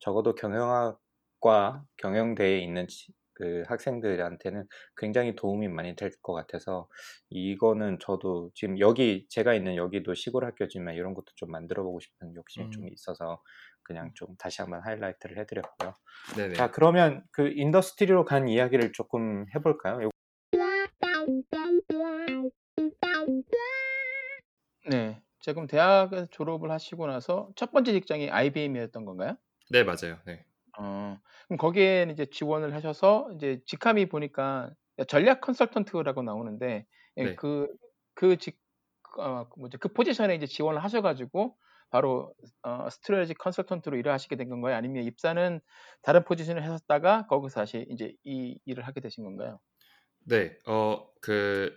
적어도 경영학과 경영대에 있는 치- 그 학생들한테는 굉장히 도움이 많이 될 것 같아서, 이거는 저도 지금 여기, 제가 있는 여기도 시골 학교지만 이런 것도 좀 만들어 보고 싶은 욕심이 좀 음. 있어서 그냥 좀 다시 한번 하이라이트를 해드렸고요. 네네. 자, 그러면 그 industry로 간 이야기를 조금 해볼까요? 요- 네. 그럼 대학에서 졸업을 하시고 나서 첫 번째 직장이 IBM이었던 건가요? 네 맞아요. 네. 어, 그럼 거기에 이제 지원을 하셔서 이제 직함이 보니까 전략 컨설턴트라고 나오는데 예, 네. 그, 그 직, 어, 그 뭐지, 그 포지션에 이제 지원을 하셔가지고 바로 어, 스트레지 컨설턴트로 일을 하시게 된 건가요? 아니면 입사는 다른 포지션을 하셨다가 거기서 다시 이제 이 일을 하게 되신 건가요? 네. 어 그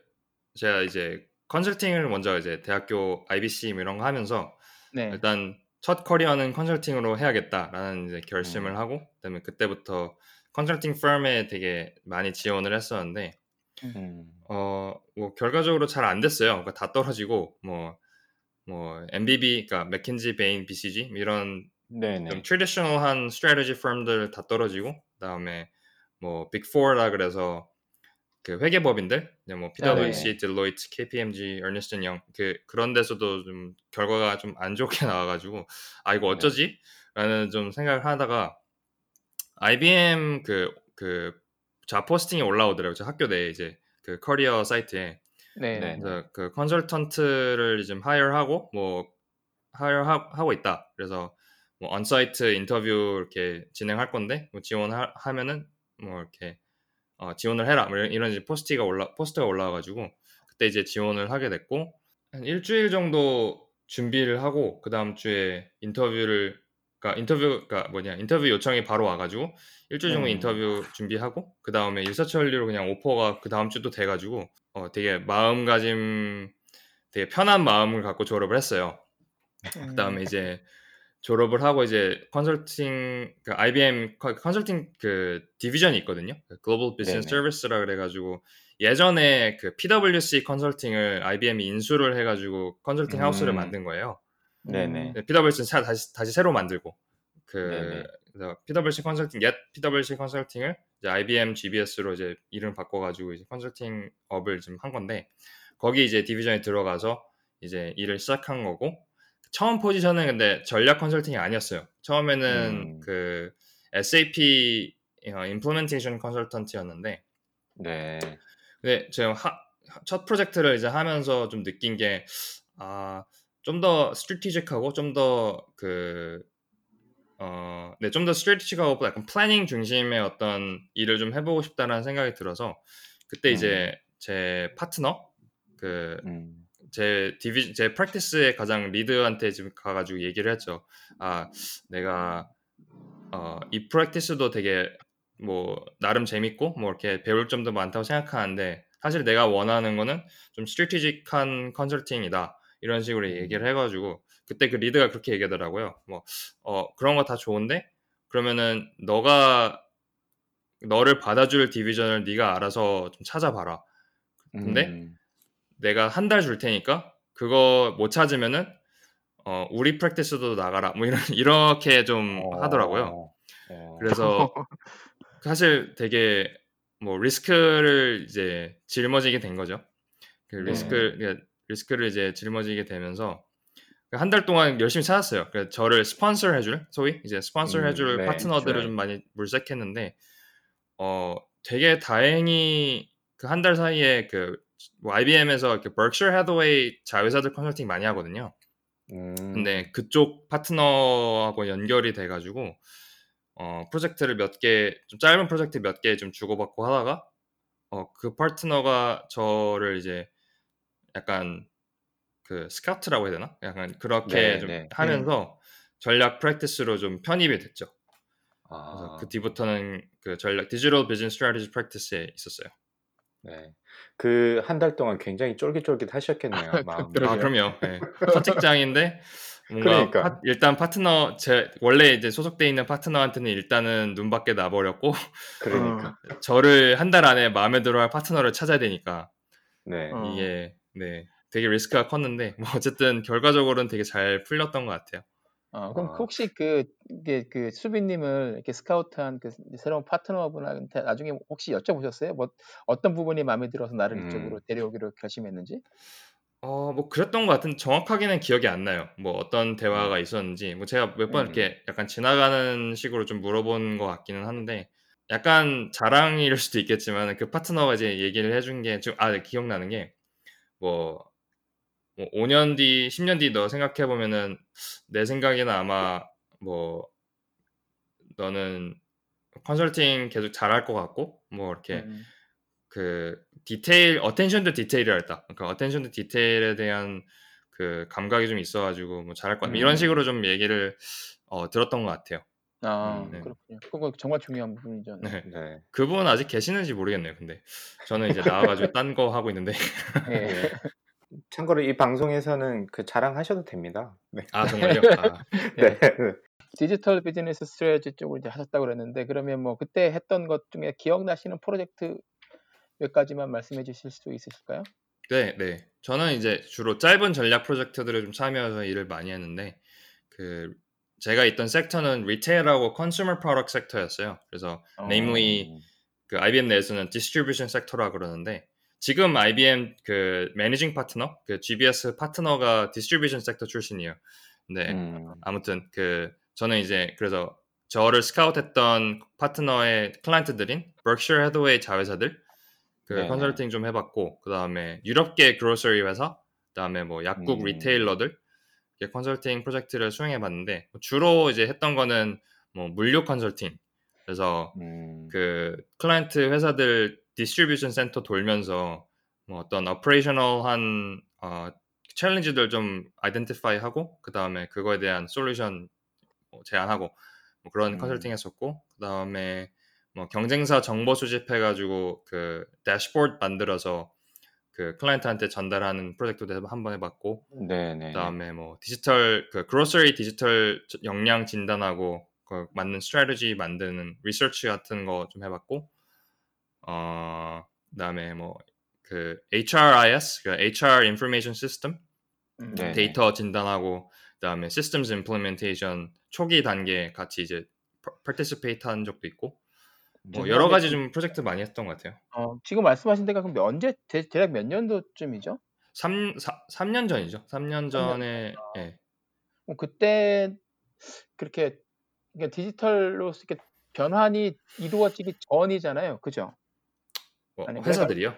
제가 이제 컨설팅을 먼저 이제 대학교 IBC 뭐 이런 거 하면서 네. 일단 첫 커리어는 컨설팅으로 해야겠다라는 이제 결심을 음. 하고 그다음에 그때부터 컨설팅 펌에 되게 많이 지원을 했었는데 음, 어 뭐 결과적으로 잘 안 됐어요. 그러니까 다 떨어지고 뭐 뭐 MBB 그러니까 맥킨지, 베인, BCG 이런 좀 네네. traditional한 strategy firm들 다 떨어지고 그다음에 뭐 Big 4라 그래서 그 회계법인들 뭐 PwC, 딜로이트, KPMG, Ernst & Young 그 그런 데서도 좀 결과가 좀 안 좋게 나와 가지고 아 이거 어쩌지? 라는 좀 생각을 하다가 IBM 그그 job posting이 올라오더라고요. 저 학교 내에 이제 그 커리어 사이트에 네. 네. 그 컨설턴트를 지금 hire하고 뭐 hire하고 있다. 그래서 뭐 on-site interview 이렇게 진행할 건데 뭐 지원하면은 뭐 이렇게 어, 지원을 해라 뭐 이런 이제 post가 올라 post가 올라와가지고 그때 이제 지원을 하게 됐고 한 일주일 정도 준비를 하고 그 다음 주에 인터뷰를 그러니까 인터뷰가 뭐냐 인터뷰 요청이 바로 와가지고 일주일 정도 음. 인터뷰 준비하고 그 다음에 일사천리로 그냥 offer가 그 다음 주도 돼가지고 어 되게 마음가짐 되게 편한 마음을 갖고 졸업을 했어요. 그 음. 다음에 이제 졸업을 하고 이제 컨설팅 그 IBM 컨- 컨설팅 그 division이 있거든요. Global Business. Service라 그래가지고 예전에 그 PwC 컨설팅을 IBM이 인수를 해가지고 consulting house를 음. 만든 거예요. 네네. 네, PwC는 사- 다시 다시 새로 만들고 그 PwC 컨설팅 옛 PwC 컨설팅을 이제 IBM GBS로 이제 이름 바꿔가지고 이제 컨설팅 업을 지금 한 건데 거기 이제 디비전에 들어가서 이제 일을 시작한 거고 처음 포지션은 근데 전략 컨설팅이 아니었어요. 처음에는 음. 그 SAP 어, 임플리멘테이션 컨설턴트였는데 네. 근데 제가 하- 첫 프로젝트를 이제 하면서 좀 느낀 게 아, 좀 더 strategic하고 좀 더 그 어, 네, 좀 더 strategic하고 약간 planning 중심의 어떤 일을 좀 해보고 싶다라는 생각이 들어서 그때 이제 제 파트너 그 음. 제 디비 제 practice의 가장 lead한테 지금 가가지고 얘기를 했죠. 아 내가 어, 이 practice도 되게 뭐 나름 재밌고 뭐 이렇게 배울 점도 많다고 생각하는데 사실 내가 원하는 거는 좀 스트레티직한 컨설팅이다 이런 식으로 음. 얘기를 해가지고 그때 그 리드가 그렇게 얘기하더라고요. 뭐 어, 그런 거 다 좋은데 그러면은 너가 너를 받아줄 디비전을 네가 알아서 좀 찾아봐라. 근데 음. 내가 한 달 줄 테니까 그거 못 찾으면은 어 우리 프랙티스도 나가라 뭐 이런 이렇게 좀 하더라고요. 어. 그래서 사실 되게 뭐 리스크를 이제 짊어지게 된 거죠. 그 네. 리스크 그러니까 리스크를 이제 짊어지게 되면서 한 달 동안 열심히 찾았어요. 그래서 저를 스폰서 해줄 소위 이제 스폰서 음, 해줄 네, 파트너들을 right. 좀 많이 물색했는데 어 되게 다행히 그 한 달 사이에 그뭐 IBM에서 이렇게 버크셔 해더웨이 자회사들 컨설팅 많이 하거든요. 음. 근데 그쪽 파트너하고 연결이 돼가지고 어, 프로젝트를 몇 개, 좀 짧은 프로젝트 몇 개 좀 주고받고 하다가 어, 그 파트너가 저를 이제 약간 그 스카우트라고 해야 되나? 약간 그렇게 네, 좀 네. 하면서 전략 practice로 좀 편입이 됐죠. 그래서 아, 그 뒤부터는 그 전략 digital business strategy practice에 있었어요. 네. 그 한 달 동안 굉장히 쫄깃쫄깃 하셨겠네요, 마음이. 그러게요. 아 그럼요. 네. 첫 직장인데 뭔가 그러니까. 파- 일단 파트너 제 원래 이제 소속돼 있는 파트너한테는 일단은 눈밖에 나버렸고 그러니까. 저를 한 달 안에 마음에 들어할 파트너를 찾아야 되니까 네. 어. 이게 네 되게 리스크가 컸는데 뭐 어쨌든 결과적으로는 되게 잘 풀렸던 것 같아요. 어, 그럼 아. 혹시 그, 이게 그 수빈님을 이렇게 스카우트한 그 새로운 파트너분한테 나중에 혹시 여쭤보셨어요? 뭐 어떤 부분이 마음에 들어서 나를 음. 이쪽으로 데려오기로 결심했는지? 어 뭐 그랬던 것 같은 정확하게는 기억이 안 나요. 뭐 어떤 대화가 있었는지 뭐 제가 몇번 음. 이렇게 약간 지나가는 식으로 좀 물어본 것 같기는 한데 약간 자랑일 수도 있겠지만 그 파트너가 이제 얘기를 해준 게 지금 아 네, 기억나는 게 뭐 뭐 5년 뒤, 10년 뒤 너 생각해 보면은 내 생각에는 아마 뭐 너는 컨설팅 계속 잘할 것 같고 뭐 이렇게 음. 그 디테일 attention to detail이랄다. 그러니까 attention to detail에 대한 그 감각이 좀 있어가지고 뭐 잘할 것 같다. 이런 음. 식으로 좀 얘기를 어, 들었던 것 같아요. 아, 음, 네. 그렇군요. 그거 정말 중요한 부분이죠. 네. 네. 네. 그분 아직 계시는지 모르겠네요. 근데 저는 이제 나와가지고 딴 거 하고 있는데 예, 예. 참고로 이 방송에서는 그 자랑하셔도 됩니다. 네. 아 정말요? 아, 네. digital business strategy 쪽을 이제 하셨다고 그랬는데 그러면 뭐 그때 했던 것 중에 기억나시는 프로젝트 몇 가지만 말씀해 주실 수 있으실까요? 네, 네. 저는 이제 주로 짧은 전략 프로젝트들을 좀 참여해서 일을 많이 했는데 그 제가 있던 sector는 retail하고 consumer product sector였어요. 그래서 어. namely 그 IBM 내에서는 distribution sector라 그러는데 지금 IBM 그 managing partner, 그 GBS 파트너가 distribution sector 출신이에요. 근데 음. 아무튼 그 저는 이제 그래서 저를 스카우트했던 파트너의 클라이언트들인 Berkshire Hathaway 자회사들 그 네네. 컨설팅 좀 해봤고 그 다음에 유럽계 grocery 회사, 그 다음에 뭐 약국 음. retailer들 컨설팅 프로젝트를 수행해 봤는데 주로 이제 했던 거는 뭐 물류 컨설팅 그래서 음. 그 클라이언트 회사들 distribution center 돌면서 뭐 어떤 operational한 어, challenge들 좀 identify 하고 그 다음에 그거에 대한 솔루션 뭐 제안하고 뭐 그런 음. 컨설팅 했었고 그 다음에 뭐 경쟁사 정보 수집해가지고 그 대시보드 만들어서 그 클라이언트한테 전달하는 프로젝트도 한번 해봤고 네네. 그다음에 뭐 디지털 그 grocery 디지털 역량 진단하고 그 맞는 strategy 만드는 research 같은 거 좀 해봤고 어 그다음에 뭐 그 HRIS 그 HR Information System 음. 네. 데이터 진단하고 그다음에 Systems Implementation 초기 단계 같이 이제 participate 한 적도 있고 뭐 네. 여러 가지 좀 프로젝트 많이 했던 것 같아요. 어, 지금 말씀하신 데가 그럼 언제 대, 대략 몇 년도쯤이죠? 3, 3, 년 전이죠. 3년 전에 예. 어, 그때 그렇게 그러니까 디지털로 이렇게 변환이 이루어지기 전이잖아요, 그죠? 뭐 아니, 회사들이요.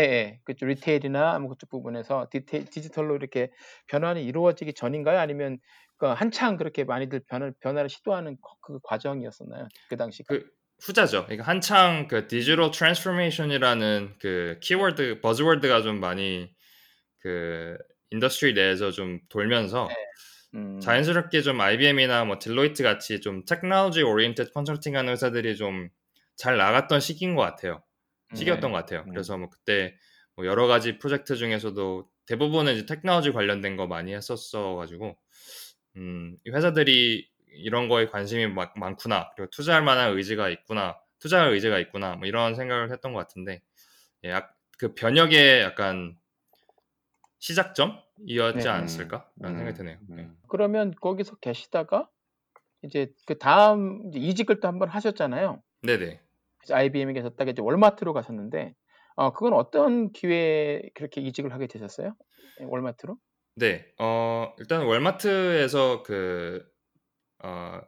예, 예. 그쪽 retail이나 뭐 그쪽 부분에서 디테, 디지털로 이렇게 변환이 이루어지기 전인가요? 아니면 그 한창 그렇게 많이들 변화, 변화를 시도하는 거- 그 과정이었었나요? 그 당시. 그 후자죠. 그러니까 한창 그 digital transformation이라는 그 키워드 buzzword가 좀 많이 그 industry 내에서 좀 돌면서 음, 자연스럽게 좀 IBM이나 뭐 딜로이트 같이 좀 technology oriented 컨설팅하는 회사들이 좀 잘 나갔던 시기인 것 같아요. 시기였던 네. 것 같아요. 음. 그래서 뭐 그때 뭐 여러 가지 프로젝트 중에서도 대부분은 이제 테크놀로지 관련된 거 많이 했었어 가지고 음, 이 회사들이 이런 거에 관심이 마- 많구나 그리고 투자할 만한 의지가 있구나 투자할 의지가 있구나 뭐 이런 생각을 했던 것 같은데 예, 약- 그 변혁의 약간 시작점이었지 네. 않았을까라는 음, 생각이 드네요. 음. 네. 그러면 거기서 계시다가 이제 그 다음 이제 이직을 또 한 번 하셨잖아요. 네네. 그래서 IBM에 계셨다가 이제 월마트로 가셨는데, 어, 그건 어떤 기회에 그렇게 이직을 하게 되셨어요? 예, 월마트로? 네, 어, 일단 월마트에서 그, 어,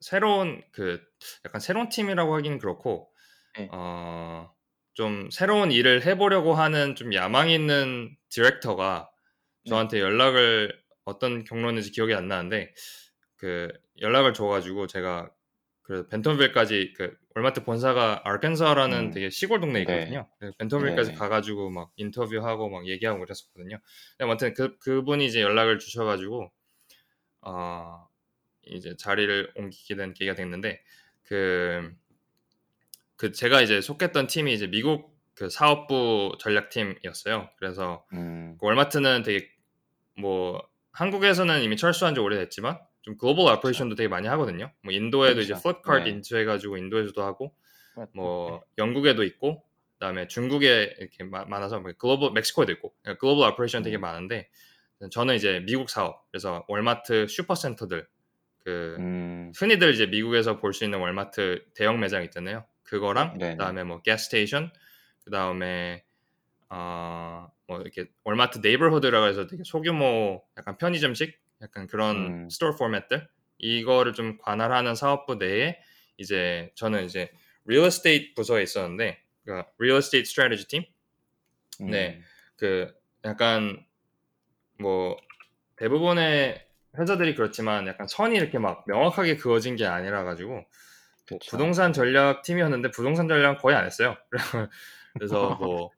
새로운 그, 약간 새로운 팀이라고 하기는 그렇고, 네. 어, 좀 새로운 일을 해보려고 하는 좀 야망 있는 디렉터가 네. 저한테 연락을 어떤 경로인지 기억이 안 나는데, 그 연락을 줘가지고 제가 그 벤턴빌까지 그 월마트 본사가 아르칸사라는 음. 되게 시골 동네에 네. 있거든요. 그래서 벤턴빌까지 네. 가가지고 막 인터뷰하고 막 얘기하고 그랬었거든요. 아무튼 그 그분이 이제 연락을 주셔가지고 어 이제 자리를 옮기게 된 계기가 됐는데 그 그 제가 이제 속했던 팀이 이제 미국 그 사업부 전략팀이었어요. 그래서 음. 그 월마트는 되게 뭐 한국에서는 이미 철수한 지 오래됐지만 좀 global operation도 되게 많이 하거든요. 뭐 인도에도 이제 그렇죠. 플립카트 네. 인수해가지고 인도에서도 하고. 뭐 영국에도 있고 그다음에 중국에 이렇게 마- 많아서 뭐 글로벌 멕시코에도 있고 그러니까 global operation 되게 음. 많은데 저는 이제 미국 사업 그래서 월마트 슈퍼센터들 그 음. 흔히들 이제 미국에서 볼 수 있는 월마트 대형 매장 있잖아요. 그거랑 네네. 그다음에 뭐 gas station 그다음에 어 뭐 이렇게 월마트 네이버후드라고 해서 되게 소규모 약간 편의점식 약간 그런 음. store format들 이거를 좀 관할하는 사업부 내에 이제 저는 이제 real estate 부서에 있었는데 그러니까 real estate strategy 팀 음. 네. 그 약간 뭐 대부분의 회사들이 그렇지만 약간 선이 이렇게 막 명확하게 그어진 게 아니라 가지고 그쵸. 부동산 전략 팀이었는데 부동산 전략 거의 안 했어요. 그래서 뭐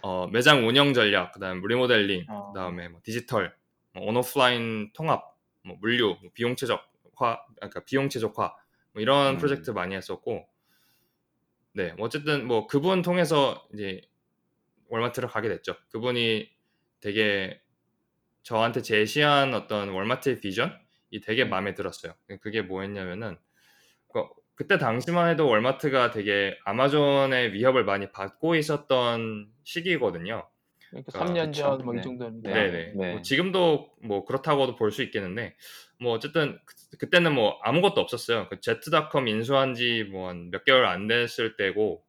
어, 매장 운영 전략, 그다음 리모델링, 어. 그다음에 뭐 디지털, 뭐 온오프라인 통합, 뭐 물류, 뭐 비용 최적화, 그러니까 비용 최적화 뭐 이런 음. 프로젝트 많이 했었고, 네, 뭐 어쨌든 뭐 그분 통해서 이제 월마트를 가게 됐죠. 그분이 되게 저한테 제시한 어떤 월마트의 비전이 되게 음. 마음에 들었어요. 그게 뭐였냐면은 그- 그때 당시만 해도 월마트가 되게 아마존의 위협을 많이 받고 있었던 시기거든요. 그러니까 아, 3년 그쵸. 전뭐이 네. 정도는 네. 네네. 네. 뭐 지금도 뭐 그렇다고도 볼 수 있겠는데 뭐 어쨌든 그- 그때는 뭐 아무것도 없었어요. 그 Z.com 인수한 지 뭐 한 몇 개월 안 됐을 때고 뭐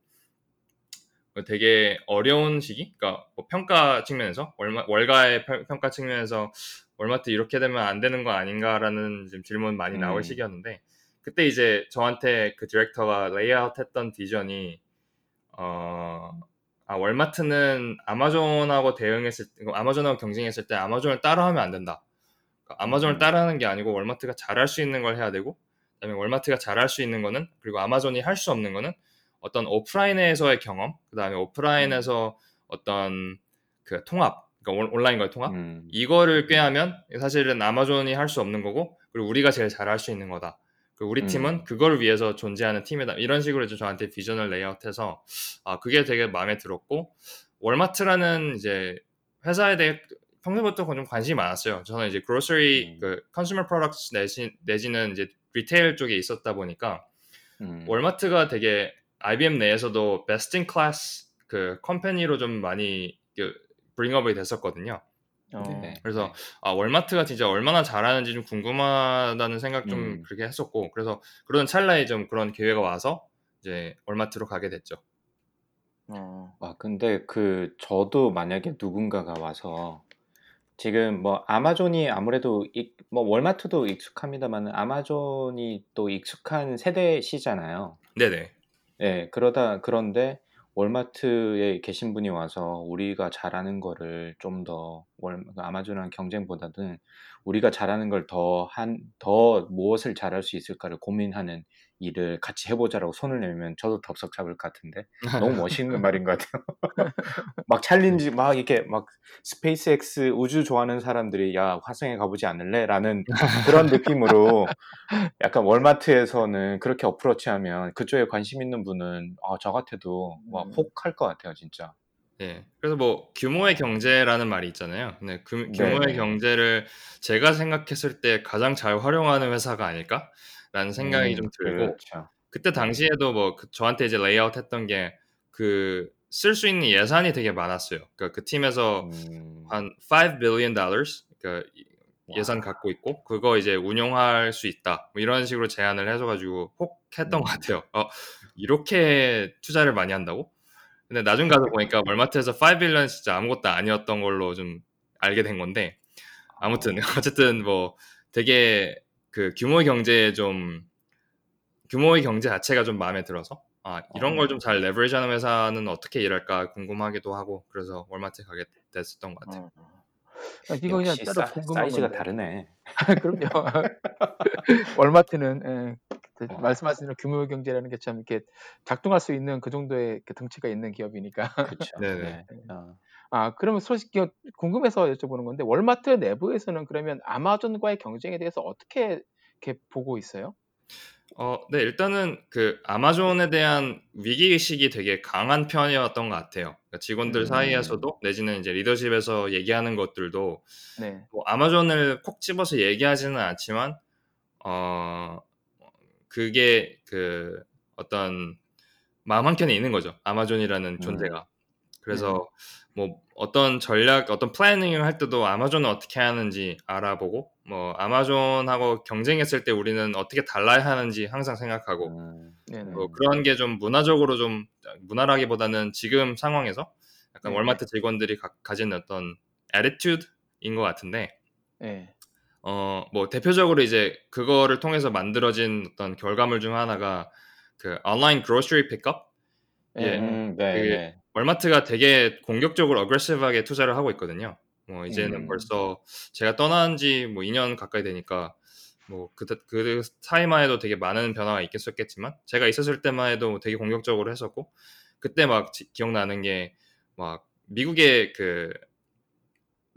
되게 어려운 시기? 그러니까 뭐 평가 측면에서 월마, 월가의 평- 평가 측면에서 월마트 이렇게 되면 안 되는 거 아닌가라는 질문 많이 나올 음. 시기였는데 그때 이제 저한테 그 director가 lay out 했던 비전이 어, 아, 월마트는 아마존하고 대응했을 때, 아마존하고 경쟁했을 때 아마존을 따라하면 안 된다. 그러니까 아마존을 음. 따라하는 게 아니고 월마트가 잘할 수 있는 걸 해야 되고, 그다음에 월마트가 잘할 수 있는 거는 그리고 아마존이 할 수 없는 거는 어떤 오프라인에서의 경험, 그 다음에 오프라인에서 어떤 그 통합, 그러니까 온- 온라인과의 통합 음. 이거를 꾀하면 사실은 아마존이 할 수 없는 거고 그리고 우리가 제일 잘할 수 있는 거다. 그 우리 음. 팀은 그걸 위해서 존재하는 팀이다. 이런 식으로 이제 저한테 비전을 레이아웃해서 아 그게 되게 마음에 들었고 월마트라는 이제 회사에 대해 평소부터 좀 관심이 많았어요. 저는 이제 grocery 음. 그 consumer products 내지, 내지는 이제 retail 쪽에 있었다 보니까 음. 월마트가 되게 IBM 내에서도 best in class 그 company로 좀 많이 그 bring up이 됐었거든요. 어, 네. 그래서 아 월마트가 진짜 얼마나 잘하는지 좀 궁금하다는 생각 좀 음. 그렇게 했었고 그래서 그런 찰나에 좀 그런 기회가 와서 이제 월마트로 가게 됐죠. 어, 와, 근데 그 저도 만약에 누군가가 와서 지금 뭐 아마존이 아무래도 익- 뭐 월마트도 익숙합니다만 아마존이 또 익숙한 세대시잖아요. 네네. 예, 그러다 그런데 월마트에 계신 분이 와서 우리가 잘하는 거를 좀 더 아마존이랑 경쟁보다는 우리가 잘하는 걸 더 한 더 무엇을 잘할 수 있을까를 고민하는 일을 같이 해보자라고 손을 내밀면 저도 덥석 잡을 것 같은데 너무 멋있는 말인 것 같아요. 막 challenge 막 이렇게 막 스페이스X 우주 좋아하는 사람들이 야 화성에 가보지 않을래?라는 그런 느낌으로 약간 월마트에서는 그렇게 approach하면 그쪽에 관심 있는 분은 아, 저 같아도 막 음. 혹할 것 같아요 진짜. 예. 그래서 뭐 규모의 경제라는 말이 있잖아요. 그 규모의 네네. 경제를 제가 생각했을 때 가장 잘 활용하는 회사가 아닐까 라는 생각이 음, 좀 들고 그렇죠. 그때 네. 당시에도 뭐 그- 저한테 이제 lay out 했던 게 그 쓸 수 있는 예산이 되게 많았어요. 그러니까 그 팀에서 음, 한5 billion dollars 그러니까 이- 와. 예산 갖고 있고 그거 이제 운용할 수 있다. 뭐 이런 식으로 제안을 해 줘 가지고 혹 했던 음. 것 같아요. 어, 이렇게 투자를 많이 한다고? 근데 나중 가서 보니까 월마트에서 5 billion 진짜 아무것도 아니었던 걸로 좀 알게 된 건데 아무튼 어쨌든 뭐 되게 그 규모의 경제에 좀 규모의 경제 자체가 좀 마음에 들어서 아 이런 걸 좀 잘 레버리지하는 회사는 어떻게 일할까 궁금하기도 하고 그래서 월마트에 가게 됐었던 것 같아요. 어. 아, 이거 그냥 따로 사, 궁금한 사이즈가 건데. 다르네. 그럼요. 월마트는 예, 그 어. 말씀하신 대로 규모 경제라는 게 참 이렇게 작동할 수 있는 그 정도의 그 덩치가 있는 기업이니까. 그렇죠. 네네. 네. 어. 아, 그러면 솔직히 궁금해서 여쭤보는 건데 월마트 내부에서는 그러면 아마존과의 경쟁에 대해서 어떻게 이렇게 보고 있어요? 어, 네, 일단은 그 아마존에 대한 위기의식이 되게 강한 편이었던 것 같아요. 그러니까 직원들 음. 사이에서도 내지는 이제 리더십에서 얘기하는 것들도 네. 뭐 아마존을 콕 집어서 얘기하지는 않지만 어 그게 그 어떤 마음 한켠에 있는 거죠. 아마존이라는 존재가. 그래서 뭐 어떤 전략, 어떤 플래닝을 할 때도 아마존은 어떻게 하는지 알아보고 뭐 아마존하고 경쟁했을 때 우리는 어떻게 달라야 하는지 항상 생각하고 음. 뭐 그런 게 좀 문화적으로 좀 문화라기보다는 지금 상황에서 약간 네. 월마트 직원들이 가, 가진 어떤 attitude인 것 같은데 네. 어뭐 대표적으로 이제 그거를 통해서 만들어진 어떤 결과물 중 하나가 그 온라인 grocery 픽업 예. 음, 네, 그게 네. 월마트가 되게 공격적으로 어그레시브하게 투자를 하고 있거든요. 뭐 이제는 음. 벌써 제가 떠난 지 뭐 2년 가까이 되니까 뭐그 그 사이만 해도 되게 많은 변화가 있겠었겠지만 제가 있었을 때만 해도 되게 공격적으로 했었고 그때 막 지- 기억나는 게 막 미국의 그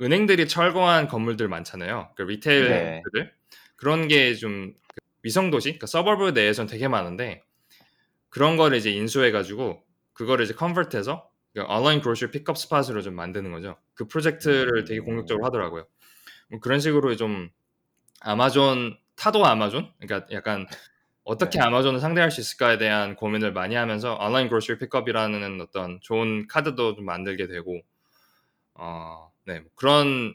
은행들이 철거한 건물들 많잖아요. 그 네. retail들 그런 게좀 위성 도시, 그 suburb 내에서는 되게 많은데 그런 거를 이제 인수해가지고 그거를 이제 convert해서 그 online grocery pickup spot으로 좀 만드는 거죠. 그 프로젝트를 되게 공격적으로 하더라고요. 뭐 그런 식으로 좀 아마존 타도 아마존, 그러니까 약간 어떻게 네. 아마존을 상대할 수 있을까에 대한 고민을 많이 하면서 online grocery pickup이라는 어떤 좋은 카드도 좀 만들게 되고, 어, 네뭐 그런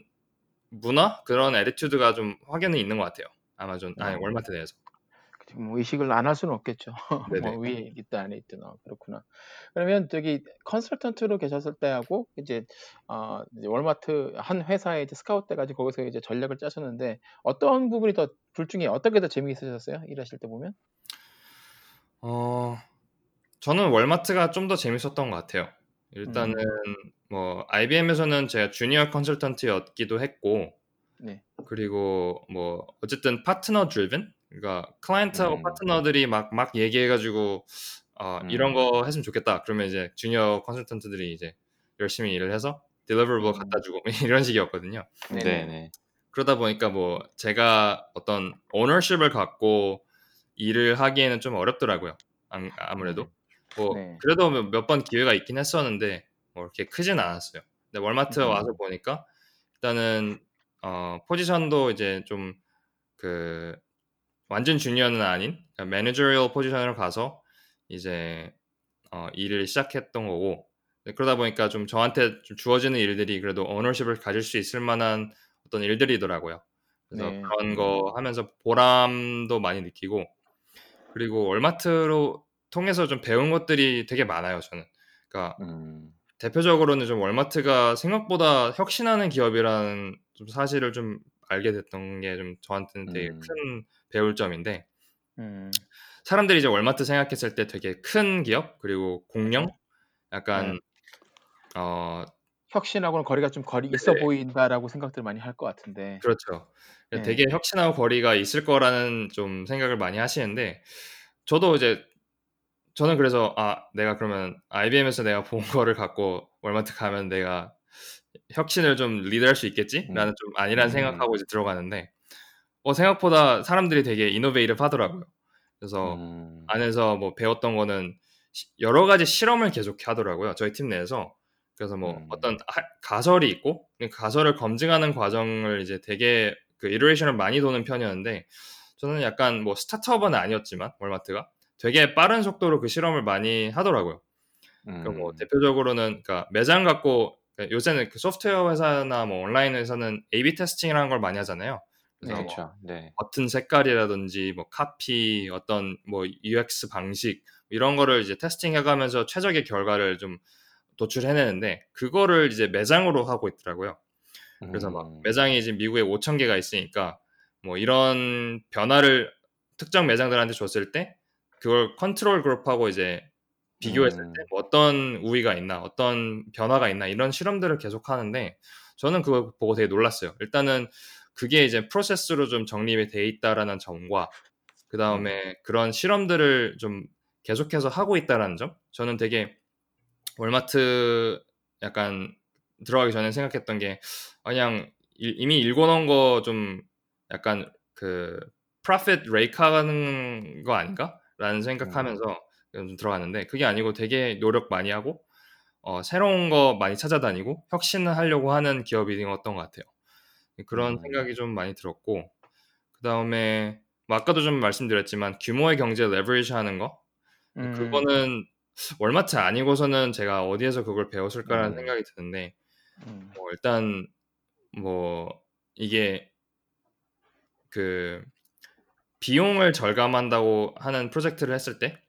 문화, 그런 attitude가 좀 확연히 있는 것 같아요. 아마존, 아니 어. 월마트 내에서. 뭐 의식을 안 할 수는 없겠죠. 뭐 위에 있든 안에 있든 어, 그렇구나. 그러면 저기 컨설턴트로 계셨을 때하고 이제 어 이제 월마트 한 회사에 이제 스카우트 돼가지고 거기서 이제 전략을 짜셨는데 어떤 부분이 더 둘 중에 어떻게 더 재미있으셨어요? 일하실 때 보면? 어, 저는 월마트가 좀 더 재밌었던 것 같아요. 일단은 뭐 IBM에서는 제가 주니어 컨설턴트였기도 했고, 네. 그리고 뭐 어쨌든 파트너 드리븐, 그러니까 클라이언트하고 음. 파트너들이 막 막 얘기해가지고 어, 음. 이런 거 했으면 좋겠다. 그러면 이제 주니어 컨설턴트들이 이제 열심히 일을 해서 딜리버블 음. 갖다 주고 이런 식이었거든요. 네네. 네, 네. 그러다 보니까 뭐 제가 어떤 오너십을 갖고 일을 하기에는 좀 어렵더라고요. 아- 아무래도 뭐 네. 그래도 몇 번 기회가 있긴 했었는데 뭐 이렇게 크진 않았어요. 근데 월마트 음. 와서 보니까 일단은 어, 포지션도 이제 좀 그 완전 주니어는 아닌 managerial position으로 가서 이제 어, 일을 시작했던 거고 네, 그러다 보니까 좀 저한테 좀 주어지는 일들이 그래도 ownership을 가질 수 있을 만한 어떤 일들이더라고요. 그래서 네. 그런 거 하면서 보람도 많이 느끼고 그리고 월마트로 통해서 좀 배운 것들이 되게 많아요. 저는 그러니까 음. 대표적으로는 좀 월마트가 생각보다 혁신하는 기업이라는 좀 사실을 좀 알게 됐던 게 좀 저한테는 되게 음. 큰 배울 점인데 음. 사람들이 이제 월마트 생각했을 때 되게 큰 기업 그리고 공룡 약간 네. 어 혁신하고는 거리가 좀 거리 있어 네. 보인다라고 생각들 많이 할 것 같은데. 그렇죠. 네. 되게 혁신하고 거리가 있을 거라는 좀 생각을 많이 하시는데 저도 이제 저는 그래서 아 내가 그러면 IBM에서 내가 본 거를 갖고 월마트 가면 내가 혁신을 좀 리드할 수 있겠지라는 음. 좀 아니란 음. 생각하고 이제 들어가는데 어 생각보다 사람들이 되게 이노베이티브 하더라고요. 그래서 음. 안에서 뭐 배웠던 거는 시- 여러 가지 실험을 계속 하더라고요. 저희 팀 내에서. 그래서 뭐 음. 어떤 하- 가설이 있고 그 가설을 검증하는 과정을 이제 되게 그 이터레이션을 많이 도는 편이었는데 저는 약간 뭐 스타트업은 아니었지만 월마트가 되게 빠른 속도로 그 실험을 많이 하더라고요. 그러니까 뭐 음. 대표적으로는 그러니까 매장 갖고 그러니까 요새는 그 소프트웨어 회사나 뭐 온라인 회사는 A/B 테스팅이라는 걸 많이 하잖아요. 그래서 네. 뭐 그렇죠. 네. 버튼 색깔이라든지 뭐 카피 어떤 뭐 UX 방식 이런 거를 이제 테스팅해가면서 최적의 결과를 좀 도출해내는데 그거를 이제 매장으로 하고 있더라고요. 그래서 막 음. 매장이 지금 미국에 5천 개가 있으니까 뭐 이런 변화를 특정 매장들한테 줬을 때 그걸 컨트롤 그룹하고 이제 비교했을 음. 때 뭐 어떤 우위가 있나 어떤 변화가 있나 이런 실험들을 계속 하는데 저는 그거 보고 되게 놀랐어요. 일단은 그게 이제 프로세스로 좀 정립이 돼 있다라는 점과 그 다음에 그런 실험들을 좀 계속해서 하고 있다라는 점 저는 되게 월마트 약간 들어가기 전에 생각했던 게 그냥 이- 이미 읽어놓은 거 좀 약간 그 프로핏 레이크하는 거 아닌가 라는 생각하면서 좀 들어갔는데 그게 아니고 되게 노력 많이 하고 어, 새로운 거 많이 찾아다니고 혁신을 하려고 하는 기업이었던 것 같아요. 그런 음. 생각이 좀 많이 들었고 그 다음에 뭐 아까도 좀 말씀드렸지만 규모의 경제 레버리지 하는 거 음. 그거는 월마트 아니고서는 제가 어디에서 그걸 배웠을까라는 음. 생각이 드는데 음. 뭐 일단 뭐 이게 그 비용을 절감한다고 하는 프로젝트를 했을 때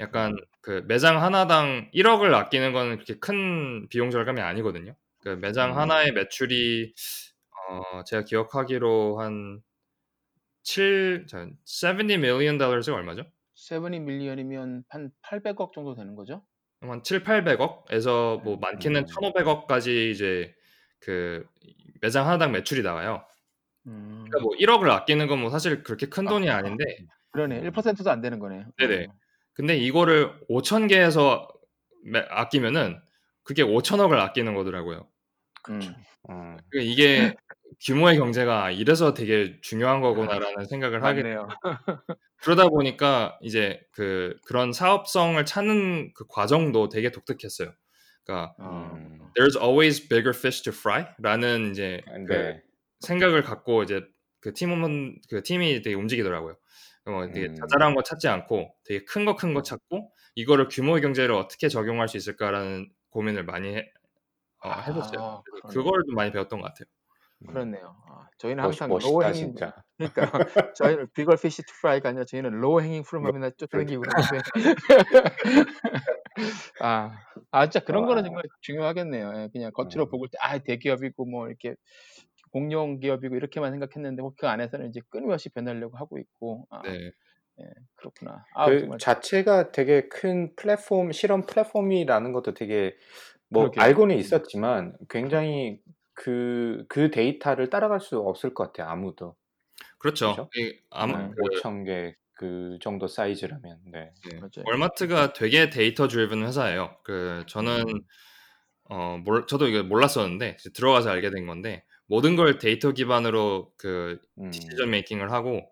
약간 그 매장 하나당 1억을 아끼는 거는 그렇게 큰 비용 절감이 아니거든요. 그 매장 음. 하나의 매출이 어 제가 기억하기로 한 7, 70 million 달러가 얼마죠? 70 밀리언이면 한 800억 정도 되는 거죠? 한 7, 800억에서 뭐 많게는 음. 1,500억까지 이제 그 매장 하나당 매출이 나와요. 음. 그러니까 뭐 1억을 아끼는 건 뭐 사실 그렇게 큰 돈이 아, 아닌데 그러네. 1%도 안 되는 거네요. 네네. 어. 근데 이거를 5천 개에서 매- 아끼면은 그게 5천억을 아끼는 거더라고요. 음. 음. 그러니까 이게 규모의 경제가 이래서 되게 중요한 거구나라는 생각을 하게 맞네요. 그러다 보니까 이제 그 그런 사업성을 찾는 그 과정도 되게 독특했어요. 그러니까 어. 음. there's always bigger fish to fry라는 이제 그 네. 생각을 갖고 이제 그 팀은 그 팀이 되게 움직이더라고요. 뭐 되게 음. 자잘한 거 찾지 않고 되게 큰 거큰거 찾고 이거를 규모의 경제를 어떻게 적용할 수 있을까라는 고민을 많이 해, 어, 아, 해봤어요. 그걸 좀 많이 배웠던 것 같아요. 그렇네요. 아, 저희는 멋, 항상 멋있다 low hanging 진짜. 그러니까 저희는 bigger fish to fry가 아니라 저희는 low hanging fruit 하면 쫓아다니고 그러는데 아, 아 진짜 그런 거는 와. 정말 중요하겠네요. 예, 그냥 겉으로 음. 보고 때 아 대기업이고 뭐 이렇게 공룡 기업이고 이렇게만 생각했는데 뭐그 안에서는 이제 끊임없이 변하려고 하고 있고 아, 네. 예, 그렇구나. 아 그 정말 자체가 되게 큰 플랫폼 실험 플랫폼이라는 것도 되게 뭐 그러게요. 알고는 있었지만 굉장히 그, 그 데이터를 따라갈 수 없을 것 같아요 아무도 그렇죠. 그죠? 이 아무 네. 그, 5천 개 그 정도 사이즈라면 네. 네. 월마트가 되게 data driven 회사예요. 그 저는 음. 어 몰, 저도 이거 몰랐었는데 들어가서 알게 된 건데 모든 걸 데이터 기반으로 그 음. decision making을 하고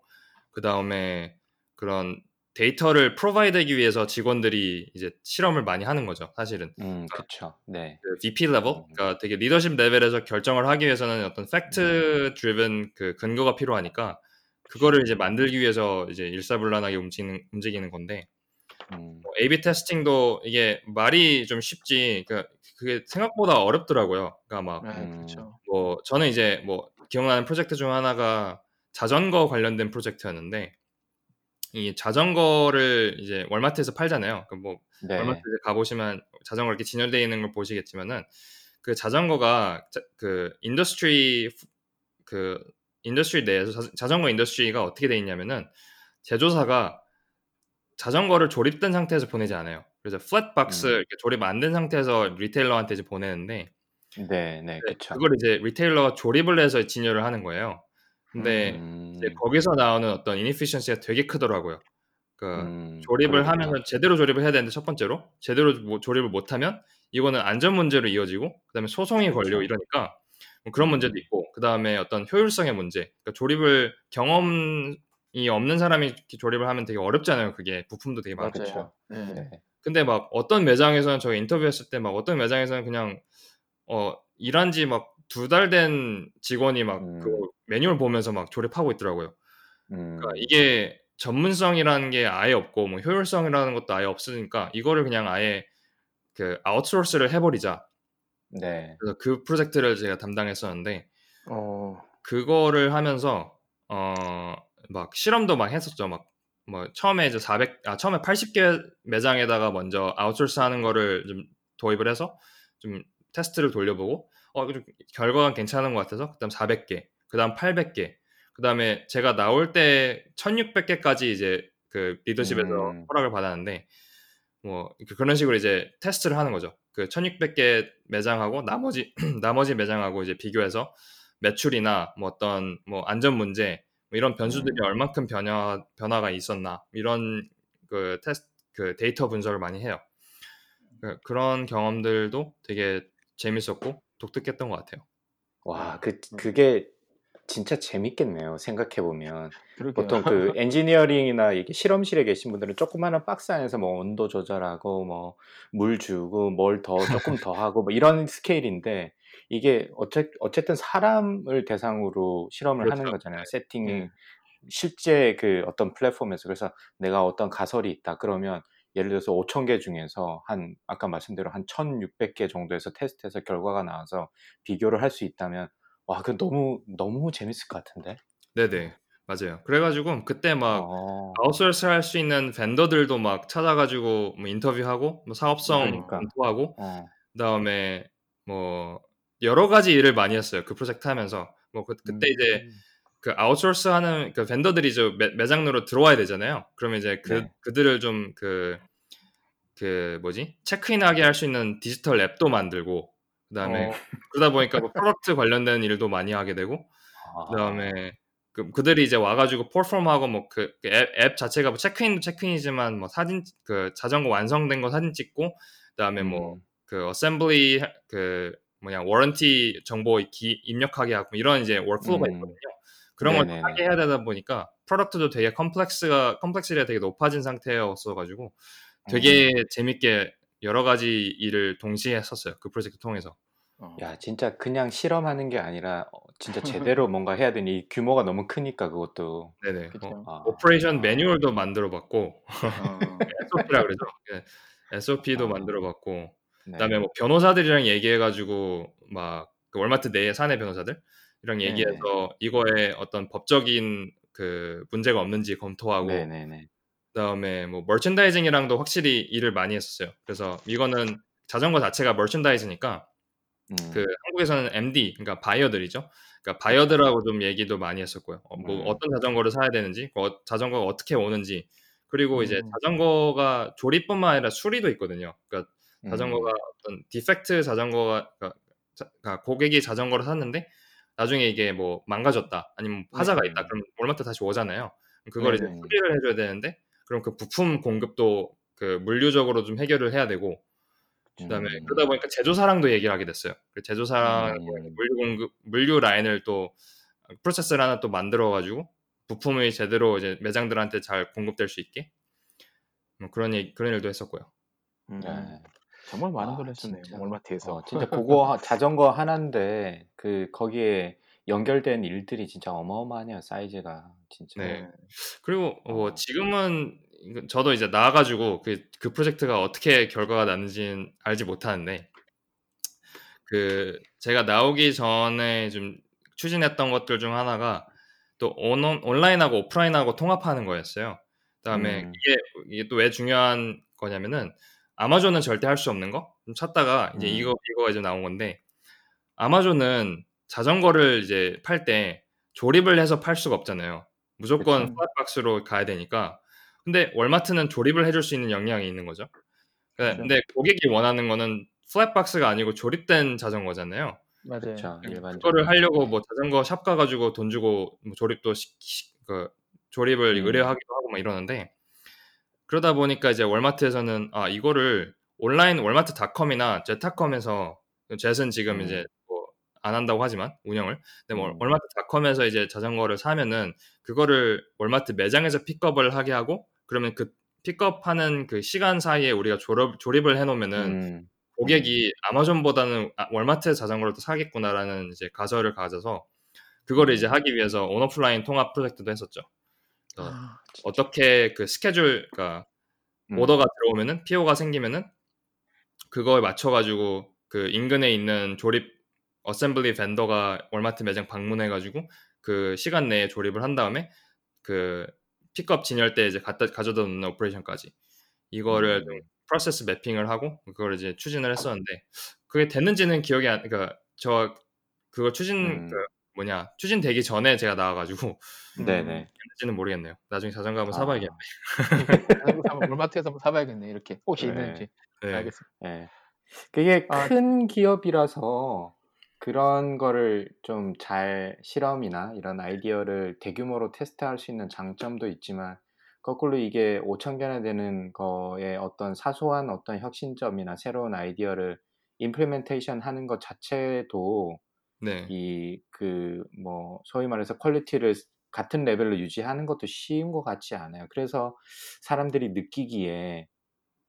그 다음에 그런 데이터를 provide하기 위해서 직원들이 이제 실험을 많이 하는 거죠. 사실은 음, 그쵸. 네. 그 VP 레벨, 음. 그러니까 되게 리더십 레벨에서 결정을 하기 위해서는 어떤 fact driven 그 근거가 필요하니까 그거를 이제 만들기 위해서 이제 일사불란하게 움직이는 움직이는 건데 음. 뭐 A/B 테스팅도 이게 말이 좀 쉽지 그 그게 생각보다 어렵더라고요. 그러니까 막 네, 음. 그렇죠. 뭐 저는 이제 뭐 기억나는 프로젝트 중 하나가 자전거 관련된 프로젝트였는데 이 자전거를 이제 월마트에서 팔잖아요. 그뭐 네. 월마트 이제 가보시면 자전거 이렇게 진열되어 있는 걸 보시겠지만은 그 자전거가 자, 그 industry 그 industry 내에서 자, 자전거 industry가 어떻게 돼 있냐면은 제조사가 자전거를 조립된 상태에서 보내지 않아요. 그래서 flat box 음. 이렇게 조립 안 된 상태에서 retailer한테 이제 보내는데 네, 네, 그쵸. 그걸 이제 retailer가 조립을 해서 진열을 하는 거예요. 근데 음. 거기서 나오는 어떤 inefficiency가 되게 크더라고요. 그 음, 조립을. 하면서 제대로 조립을 해야 되는데 첫 번째로 제대로 뭐 조립을 못하면 이거는 안전 문제로 이어지고 그다음에 소송이 그쵸. 걸리고 이러니까 뭐 그런 음. 문제도 있고 그다음에 어떤 효율성의 문제. 그러니까 조립을 경험 이 없는 사람이 이렇게 조립을 하면 되게 어렵잖아요. 그게 부품도 되게 많고. 맞아요. 네. 네. 근데 막 어떤 매장에서는 저희 인터뷰했을 때 막 어떤 매장에서는 그냥 어 일한 지 막 두 달 된 직원이 막 음. 그 매뉴얼 보면서 막 조립하고 있더라고요. 음. 그러니까 이게 전문성이라는 게 아예 없고 뭐 효율성이라는 것도 아예 없으니까 이거를 그냥 아예 그 아웃소스를 해버리자. 네. 그래서 그 프로젝트를 제가 담당했었는데 어, 그거를 하면서 어 막 실험도 막 했었죠. 막 뭐 처음에 이제 400, 아 처음에 80개 매장에다가 먼저 아웃소스 하는 거를 좀 도입을 해서 좀 테스트를 돌려보고 어 좀 결과가 괜찮은 것 같아서 그다음 400개, 그다음 800개, 그다음에 제가 나올 때 1600개까지 이제 그 리더십에서 음. 허락을 받았는데 뭐 그런 식으로 이제 테스트를 하는 거죠. 그 1600개 매장하고 나머지 나머지 매장하고 이제 비교해서 매출이나 뭐 어떤 뭐 안전 문제 뭐 이런 변수들이 음. 얼만큼 변화 변화가 있었나 이런 그 테스트 그 데이터 분석을 많이 해요. 그, 그런 경험들도 되게 재밌었고 독특했던 것 같아요. 와, 그, 그게 진짜 재밌겠네요. 생각해 보면. 그러게요. 보통 그 엔지니어링이나 이게 실험실에 계신 분들은 조그마한 박스 안에서 뭐 온도 조절하고 뭐 물 주고 뭘 더 조금 더 하고 뭐 이런 스케일인데 이게 어째, 어쨌든 사람을 대상으로 실험을 하는 그렇죠. 거잖아요. 세팅이 네. 실제 그 어떤 플랫폼에서 그래서 내가 어떤 가설이 있다 그러면 예를 들어서 5천 개 중에서 한 아까 말씀대로 한 1,600개 정도에서 테스트해서 결과가 나와서 비교를 할 수 있다면 와, 그 너무 너무 재밌을 것 같은데. 네 네 맞아요. 그래가지고 그때 막 어, 아웃소스 할 수 있는 vendor들도 막 찾아가지고 뭐 인터뷰하고 뭐 사업성 그러니까. 검토하고 어, 그다음에 뭐 여러 가지 일을 많이 했어요. 그 프로젝트 하면서 뭐 그, 이제 음, 그 아웃소스 하는 그 vendor들이 저 매, 매장으로 들어와야 되잖아요. 그러면 이제 그 네. 그들을 좀그그 뭐지 체크인하게 할 수 있는 디지털 앱도 만들고 그다음에 어, 그러다 보니까 뭐 product 관련된 일도 많이 하게 되고 아, 그다음에 그 그들이 이제 와가지고 퍼폼하고 뭐그 앱 앱 자체가 뭐 체크인도 체크인이지만 뭐 사진 그 자전거 완성된 거 사진 찍고 그다음에 뭐 음, 그 assembly 그 뭐냐 warranty 정보 기, 입력하게 하고 이런 이제 workflow가 음, 있거든요. 그런 걸 네네네. 하게 해야 되다 보니까 product도 되게 complex가 complexity가 되게 높아진 상태였어 가지고 되게 음. 재밌게 여러 가지 일을 동시에 했었어요. 그 프로젝트 통해서. 어. 야, 진짜 그냥 실험하는 게 아니라 어, 진짜 제대로 뭔가 해야 되니 이 규모가 너무 크니까 그것도. 네네. 어, 아, operation 아, 매뉴얼도 만들어 봤고 어, SOP라 그러죠. 예, SOP도 아, 만들어 봤고 네. 그다음에 뭐 변호사들이랑 얘기해가지고 막 그 월마트 내의 사내 변호사들이랑 네네. 얘기해서 이거에 어떤 법적인 그 문제가 없는지 검토하고. 그다음에 뭐 merchandising이랑도 확실히 일을 많이 했었어요. 그래서 이거는 자전거 자체가 merchandise니까 그 음, 한국에서는 MD 그러니까 바이어들이죠. 그러니까. 바이어들하고 좀 얘기도 많이 했었고요. 어, 뭐 음, 어떤 자전거를 사야 되는지, 그 어- 자전거가 어떻게 오는지, 그리고 이제 음, 자전거가 조립뿐만 아니라 수리도 있거든요. 그러니까 자전거가 음, 어떤 defect 자전거가 그러니까 자- 그러니까 고객이 자전거를 샀는데 나중에 이게 뭐 망가졌다, 아니면 네. 하자가 있다, 음, 그럼 월마트 다시 오잖아요. 그걸 이제 네네. 수리를 해줘야 되는데, 그럼 그 부품 공급도 그 물류적으로 좀 해결을 해야 되고, 그다음에 음. 그러다 보니까 제조사랑도 얘기를 하게 됐어요. 그 제조사랑 음. 물류 공급 물류 라인을 또 프로세스를 하나 또 만들어 가지고 부품이 제대로 이제 매장들한테 잘 공급될 수 있게 뭐 그런 일, 그런 일도 했었고요. 음, 네. 정말 많은 아, 걸 했었네요. 진짜. 월마트에서. 어, 진짜 그거 하- 자전거 하나인데 그 거기에 연결된 일들이 진짜 어마어마하네요. 사이즈가 진짜. 네. 그리고 뭐 어. 지금은 이거- 저도 이제 나와가지고 그, 그 프로젝트가 어떻게 결과가 나는지는 알지 못하는데 그 제가 나오기 전에 좀 추진했던 것들 중 하나가 또 온, 온라인하고 오프라인하고 통합하는 거였어요. 그다음에 음. 이게 이게 또 왜 중요한 거냐면은 아마존은 절대 할 수 없는 거 좀 찾다가 이제 음. 이거 이거가 이제 나온 건데 아마존은 자전거를 이제 팔 때 조립을 해서 팔 수가 없잖아요. 무조건. flat box로 가야 되니까. 근데 월마트는 조립을 해줄 수 있는 역량이 있는 거죠. 그-. 근데 고객이 원하는 거는 flat box가 아니고 조립된 자전거잖아요. 맞아요. 그거를 하려고 뭐 자전거 샵 가가지고 돈 주고 뭐 조립도 시, 시- 그 조립을 음. 의뢰하기도 하고 막 이러는데 그러다 보니까 이제 월마트에서는 아 이거를 온라인 월마트닷컴이나 제타컴에서 젯은 지금 음. 이제 뭐 안 한다고 하지만 운영을 근데 뭐 음. 월마트닷컴에서 이제 자전거를 사면은 그거를 월마트 매장에서 픽업을 하게 하고 그러면 그 픽업하는 그 시간 사이에 우리가 조립, 조립을 해놓으면은 음. 고객이 아마존보다는 아, 월마트 자전거를 더 사겠구나라는 이제 가설을 가져서 그거를 이제 하기 위해서 온오프라인 통합 프로젝트도 했었죠. 그래서 아, 어떻게 그 스케줄, 그러니까 음. 오더가 들어오면은 PO가 생기면은 그거에 맞춰가지고 그 인근에 있는 조립 assembly vendor가 월마트 매장 방문해가지고 그 시간 내에 조립을 한 다음에 그 픽업 진열 때 이제 갖다 가져다 놓는 operation까지 이거를 좀 process mapping을 하고 그걸 이제 추진을 했었는데 그게 됐는지는 기억이 안 그러니까 저 그걸 추진 음. 그 뭐냐 추진되기 전에 제가 나와가지고 네네. 됐는지는 모르겠네요. 나중에 자전거 한번 아. 사봐야겠네. 월마트에서 한번 사봐야겠네. 이렇게 혹시 네. 있는지. 네. 알겠습니다. 예. 그게 아. 큰 기업이라서 그런 거를 좀 잘 실험이나 이런 아이디어를 대규모로 테스트할 수 있는 장점도 있지만 거꾸로 이게 5천 개나 되는 거에 어떤 사소한 어떤 혁신점이나 새로운 아이디어를 임플리멘테이션 하는 것 자체도 네. 이 그 뭐 소위 말해서 quality를 같은 레벨로 유지하는 것도 쉬운 것 같지 않아요. 그래서 사람들이 느끼기에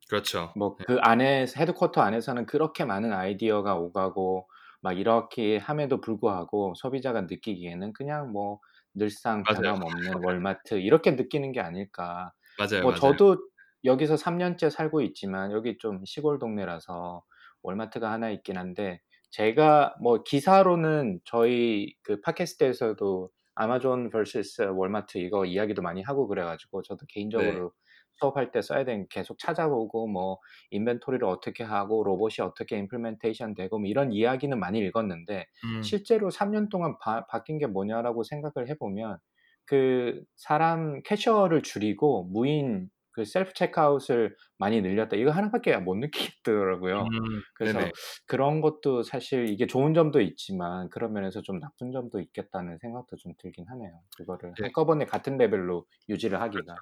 그렇죠. 뭐 그 안에 headquarter 안에서는 그렇게 많은 아이디어가 오가고 막 이렇게 함에도 불구하고 소비자가 느끼기에는 그냥 뭐 늘상. 변함없는 월마트 이렇게 느끼는 게 아닐까. 맞아요. 뭐 맞아요. 저도 여기서 3년째 살고 있지만 여기 좀 시골 동네라서 월마트가 하나 있긴 한데 제가 뭐 기사로는 저희 그 팟캐스트에서도 아마존 vs. 월마트 이거 이야기도 많이 하고 그래가지고 저도 개인적으로 수업할 때 써야 되는 계속 찾아보고 뭐 인벤토리를 어떻게 하고 로봇이 어떻게 임플멘테이션 되고 뭐 이런 이야기는 많이 읽었는데 음, 실제로 3년 동안 바, 바뀐 게 뭐냐라고 생각을 해보면 그 사람 캐셔를 줄이고 무인 그 self checkout을 많이 늘렸다. 이거 하나밖에 못 느끼겠더라고요. 음, 그래서 네네. 그런 것도 사실 이게 좋은 점도 있지만 그런 면에서 좀 나쁜 점도 있겠다는 생각도 좀 들긴 하네요. 그거를 네. 한꺼번에 같은 레벨로 유지를 하기가.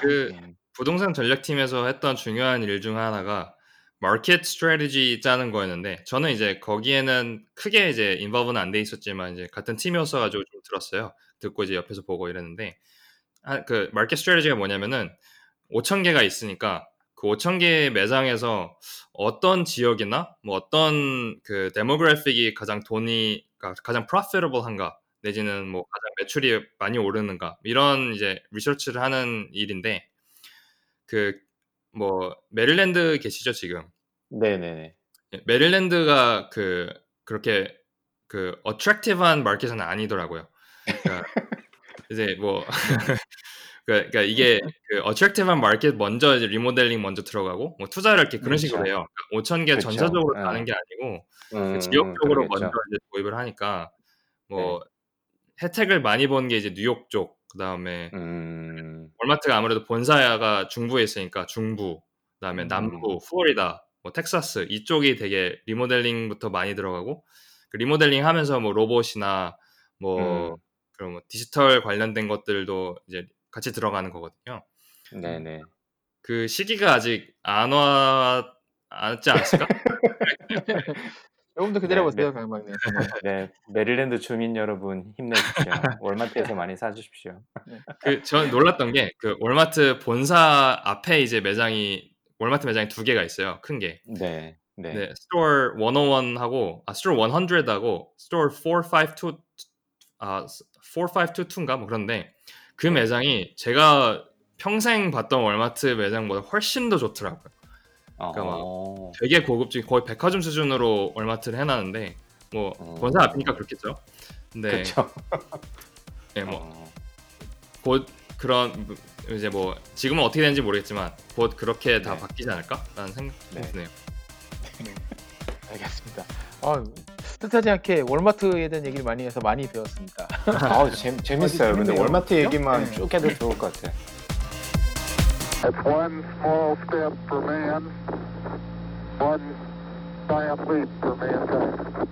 그 음, 부동산 전략팀에서 했던 중요한 일 중 하나가 market strategy 짜는 거였는데 저는 이제 거기에는 크게 이제 involve는 안 돼 있었지만 이제 같은 팀이었어가지고 좀 들었어요. 듣고 이제 옆에서 보고 이랬는데 아, 그 market strategy가 뭐냐면은 5천 개가 있으니까 그 5천 개의 매장에서 어떤 지역이나 뭐 어떤 그 demographic이 가장 돈이 가장 profitable한가 내지는 뭐 가장 매출이 많이 오르는가 이런 이제 리서치를 하는 일인데 그 뭐 메릴랜드 계시죠 지금 네네네. 예, 메릴랜드가 그 그렇게 그 어트랙티브한 마켓은 아니더라고요. 그러니까 이제 뭐 그- 그러니까 이게 그 어트랙티브한 마켓 먼저 이제 리모델링 먼저 들어가고 뭐 투자를 이렇게 그런 식으로 그쵸. 해요. 5천 개 그쵸. 전체적으로 어. 가는 게 아니고 그 음, 지역적으로 그러겠죠. 먼저 이제 도입을 하니까 뭐 네. 혜택을 많이 본 게 이제 뉴욕 쪽 그다음에 음, 월마트가 아무래도 본사가 중부에 있으니까 중부, 그다음에 음. 남부, 플로리다, 뭐 텍사스 이쪽이 되게 리모델링부터 많이 들어가고 그 리모델링 하면서 뭐 로봇이나 뭐 음. 그런 뭐 디지털 관련된 것들도 이제 같이 들어가는 거거든요. 네네. 그 시기가 아직 안 와, 않지 않았을까? 조금 더 기다려 보세요, 강박님. 네, 메릴랜드 주민 여러분 힘내십시오. 월마트에서 많이 사주십시오. 그 전 놀랐던 게 그 월마트 본사 앞에 이제 매장이 월마트 매장이 두 개가 있어요. 큰 게. 네, 네, 네, store 101하고 아 store 100하고 store 452 아 4522인가 뭐 그런데 그 매장이 제가 평생 봤던 월마트 매장보다 훨씬 더 좋더라고요. 그러니까 막 어, 되게 고급진 거의 백화점 수준으로 월마트를 해놨는데 뭐 어. 본사 앞이니까 그렇겠죠. 근데 그렇죠. 네, 뭐 어, 곧 그런 이제 뭐 지금은 어떻게 되는지 모르겠지만 곧 그렇게 다 네. 바뀌지 않을까라는 생각이 네. 드네요. 알겠습니다. 아, 뜻하지 않게 월마트에 대한 얘기를 많이 해서 많이 배웠습니다. 아우 재, 재밌어요. 근데 재밌네요. 월마트 얘기만 네. 쭉 해도 좋을 것 같아요. That's one small step for man, one giant leap for mankind.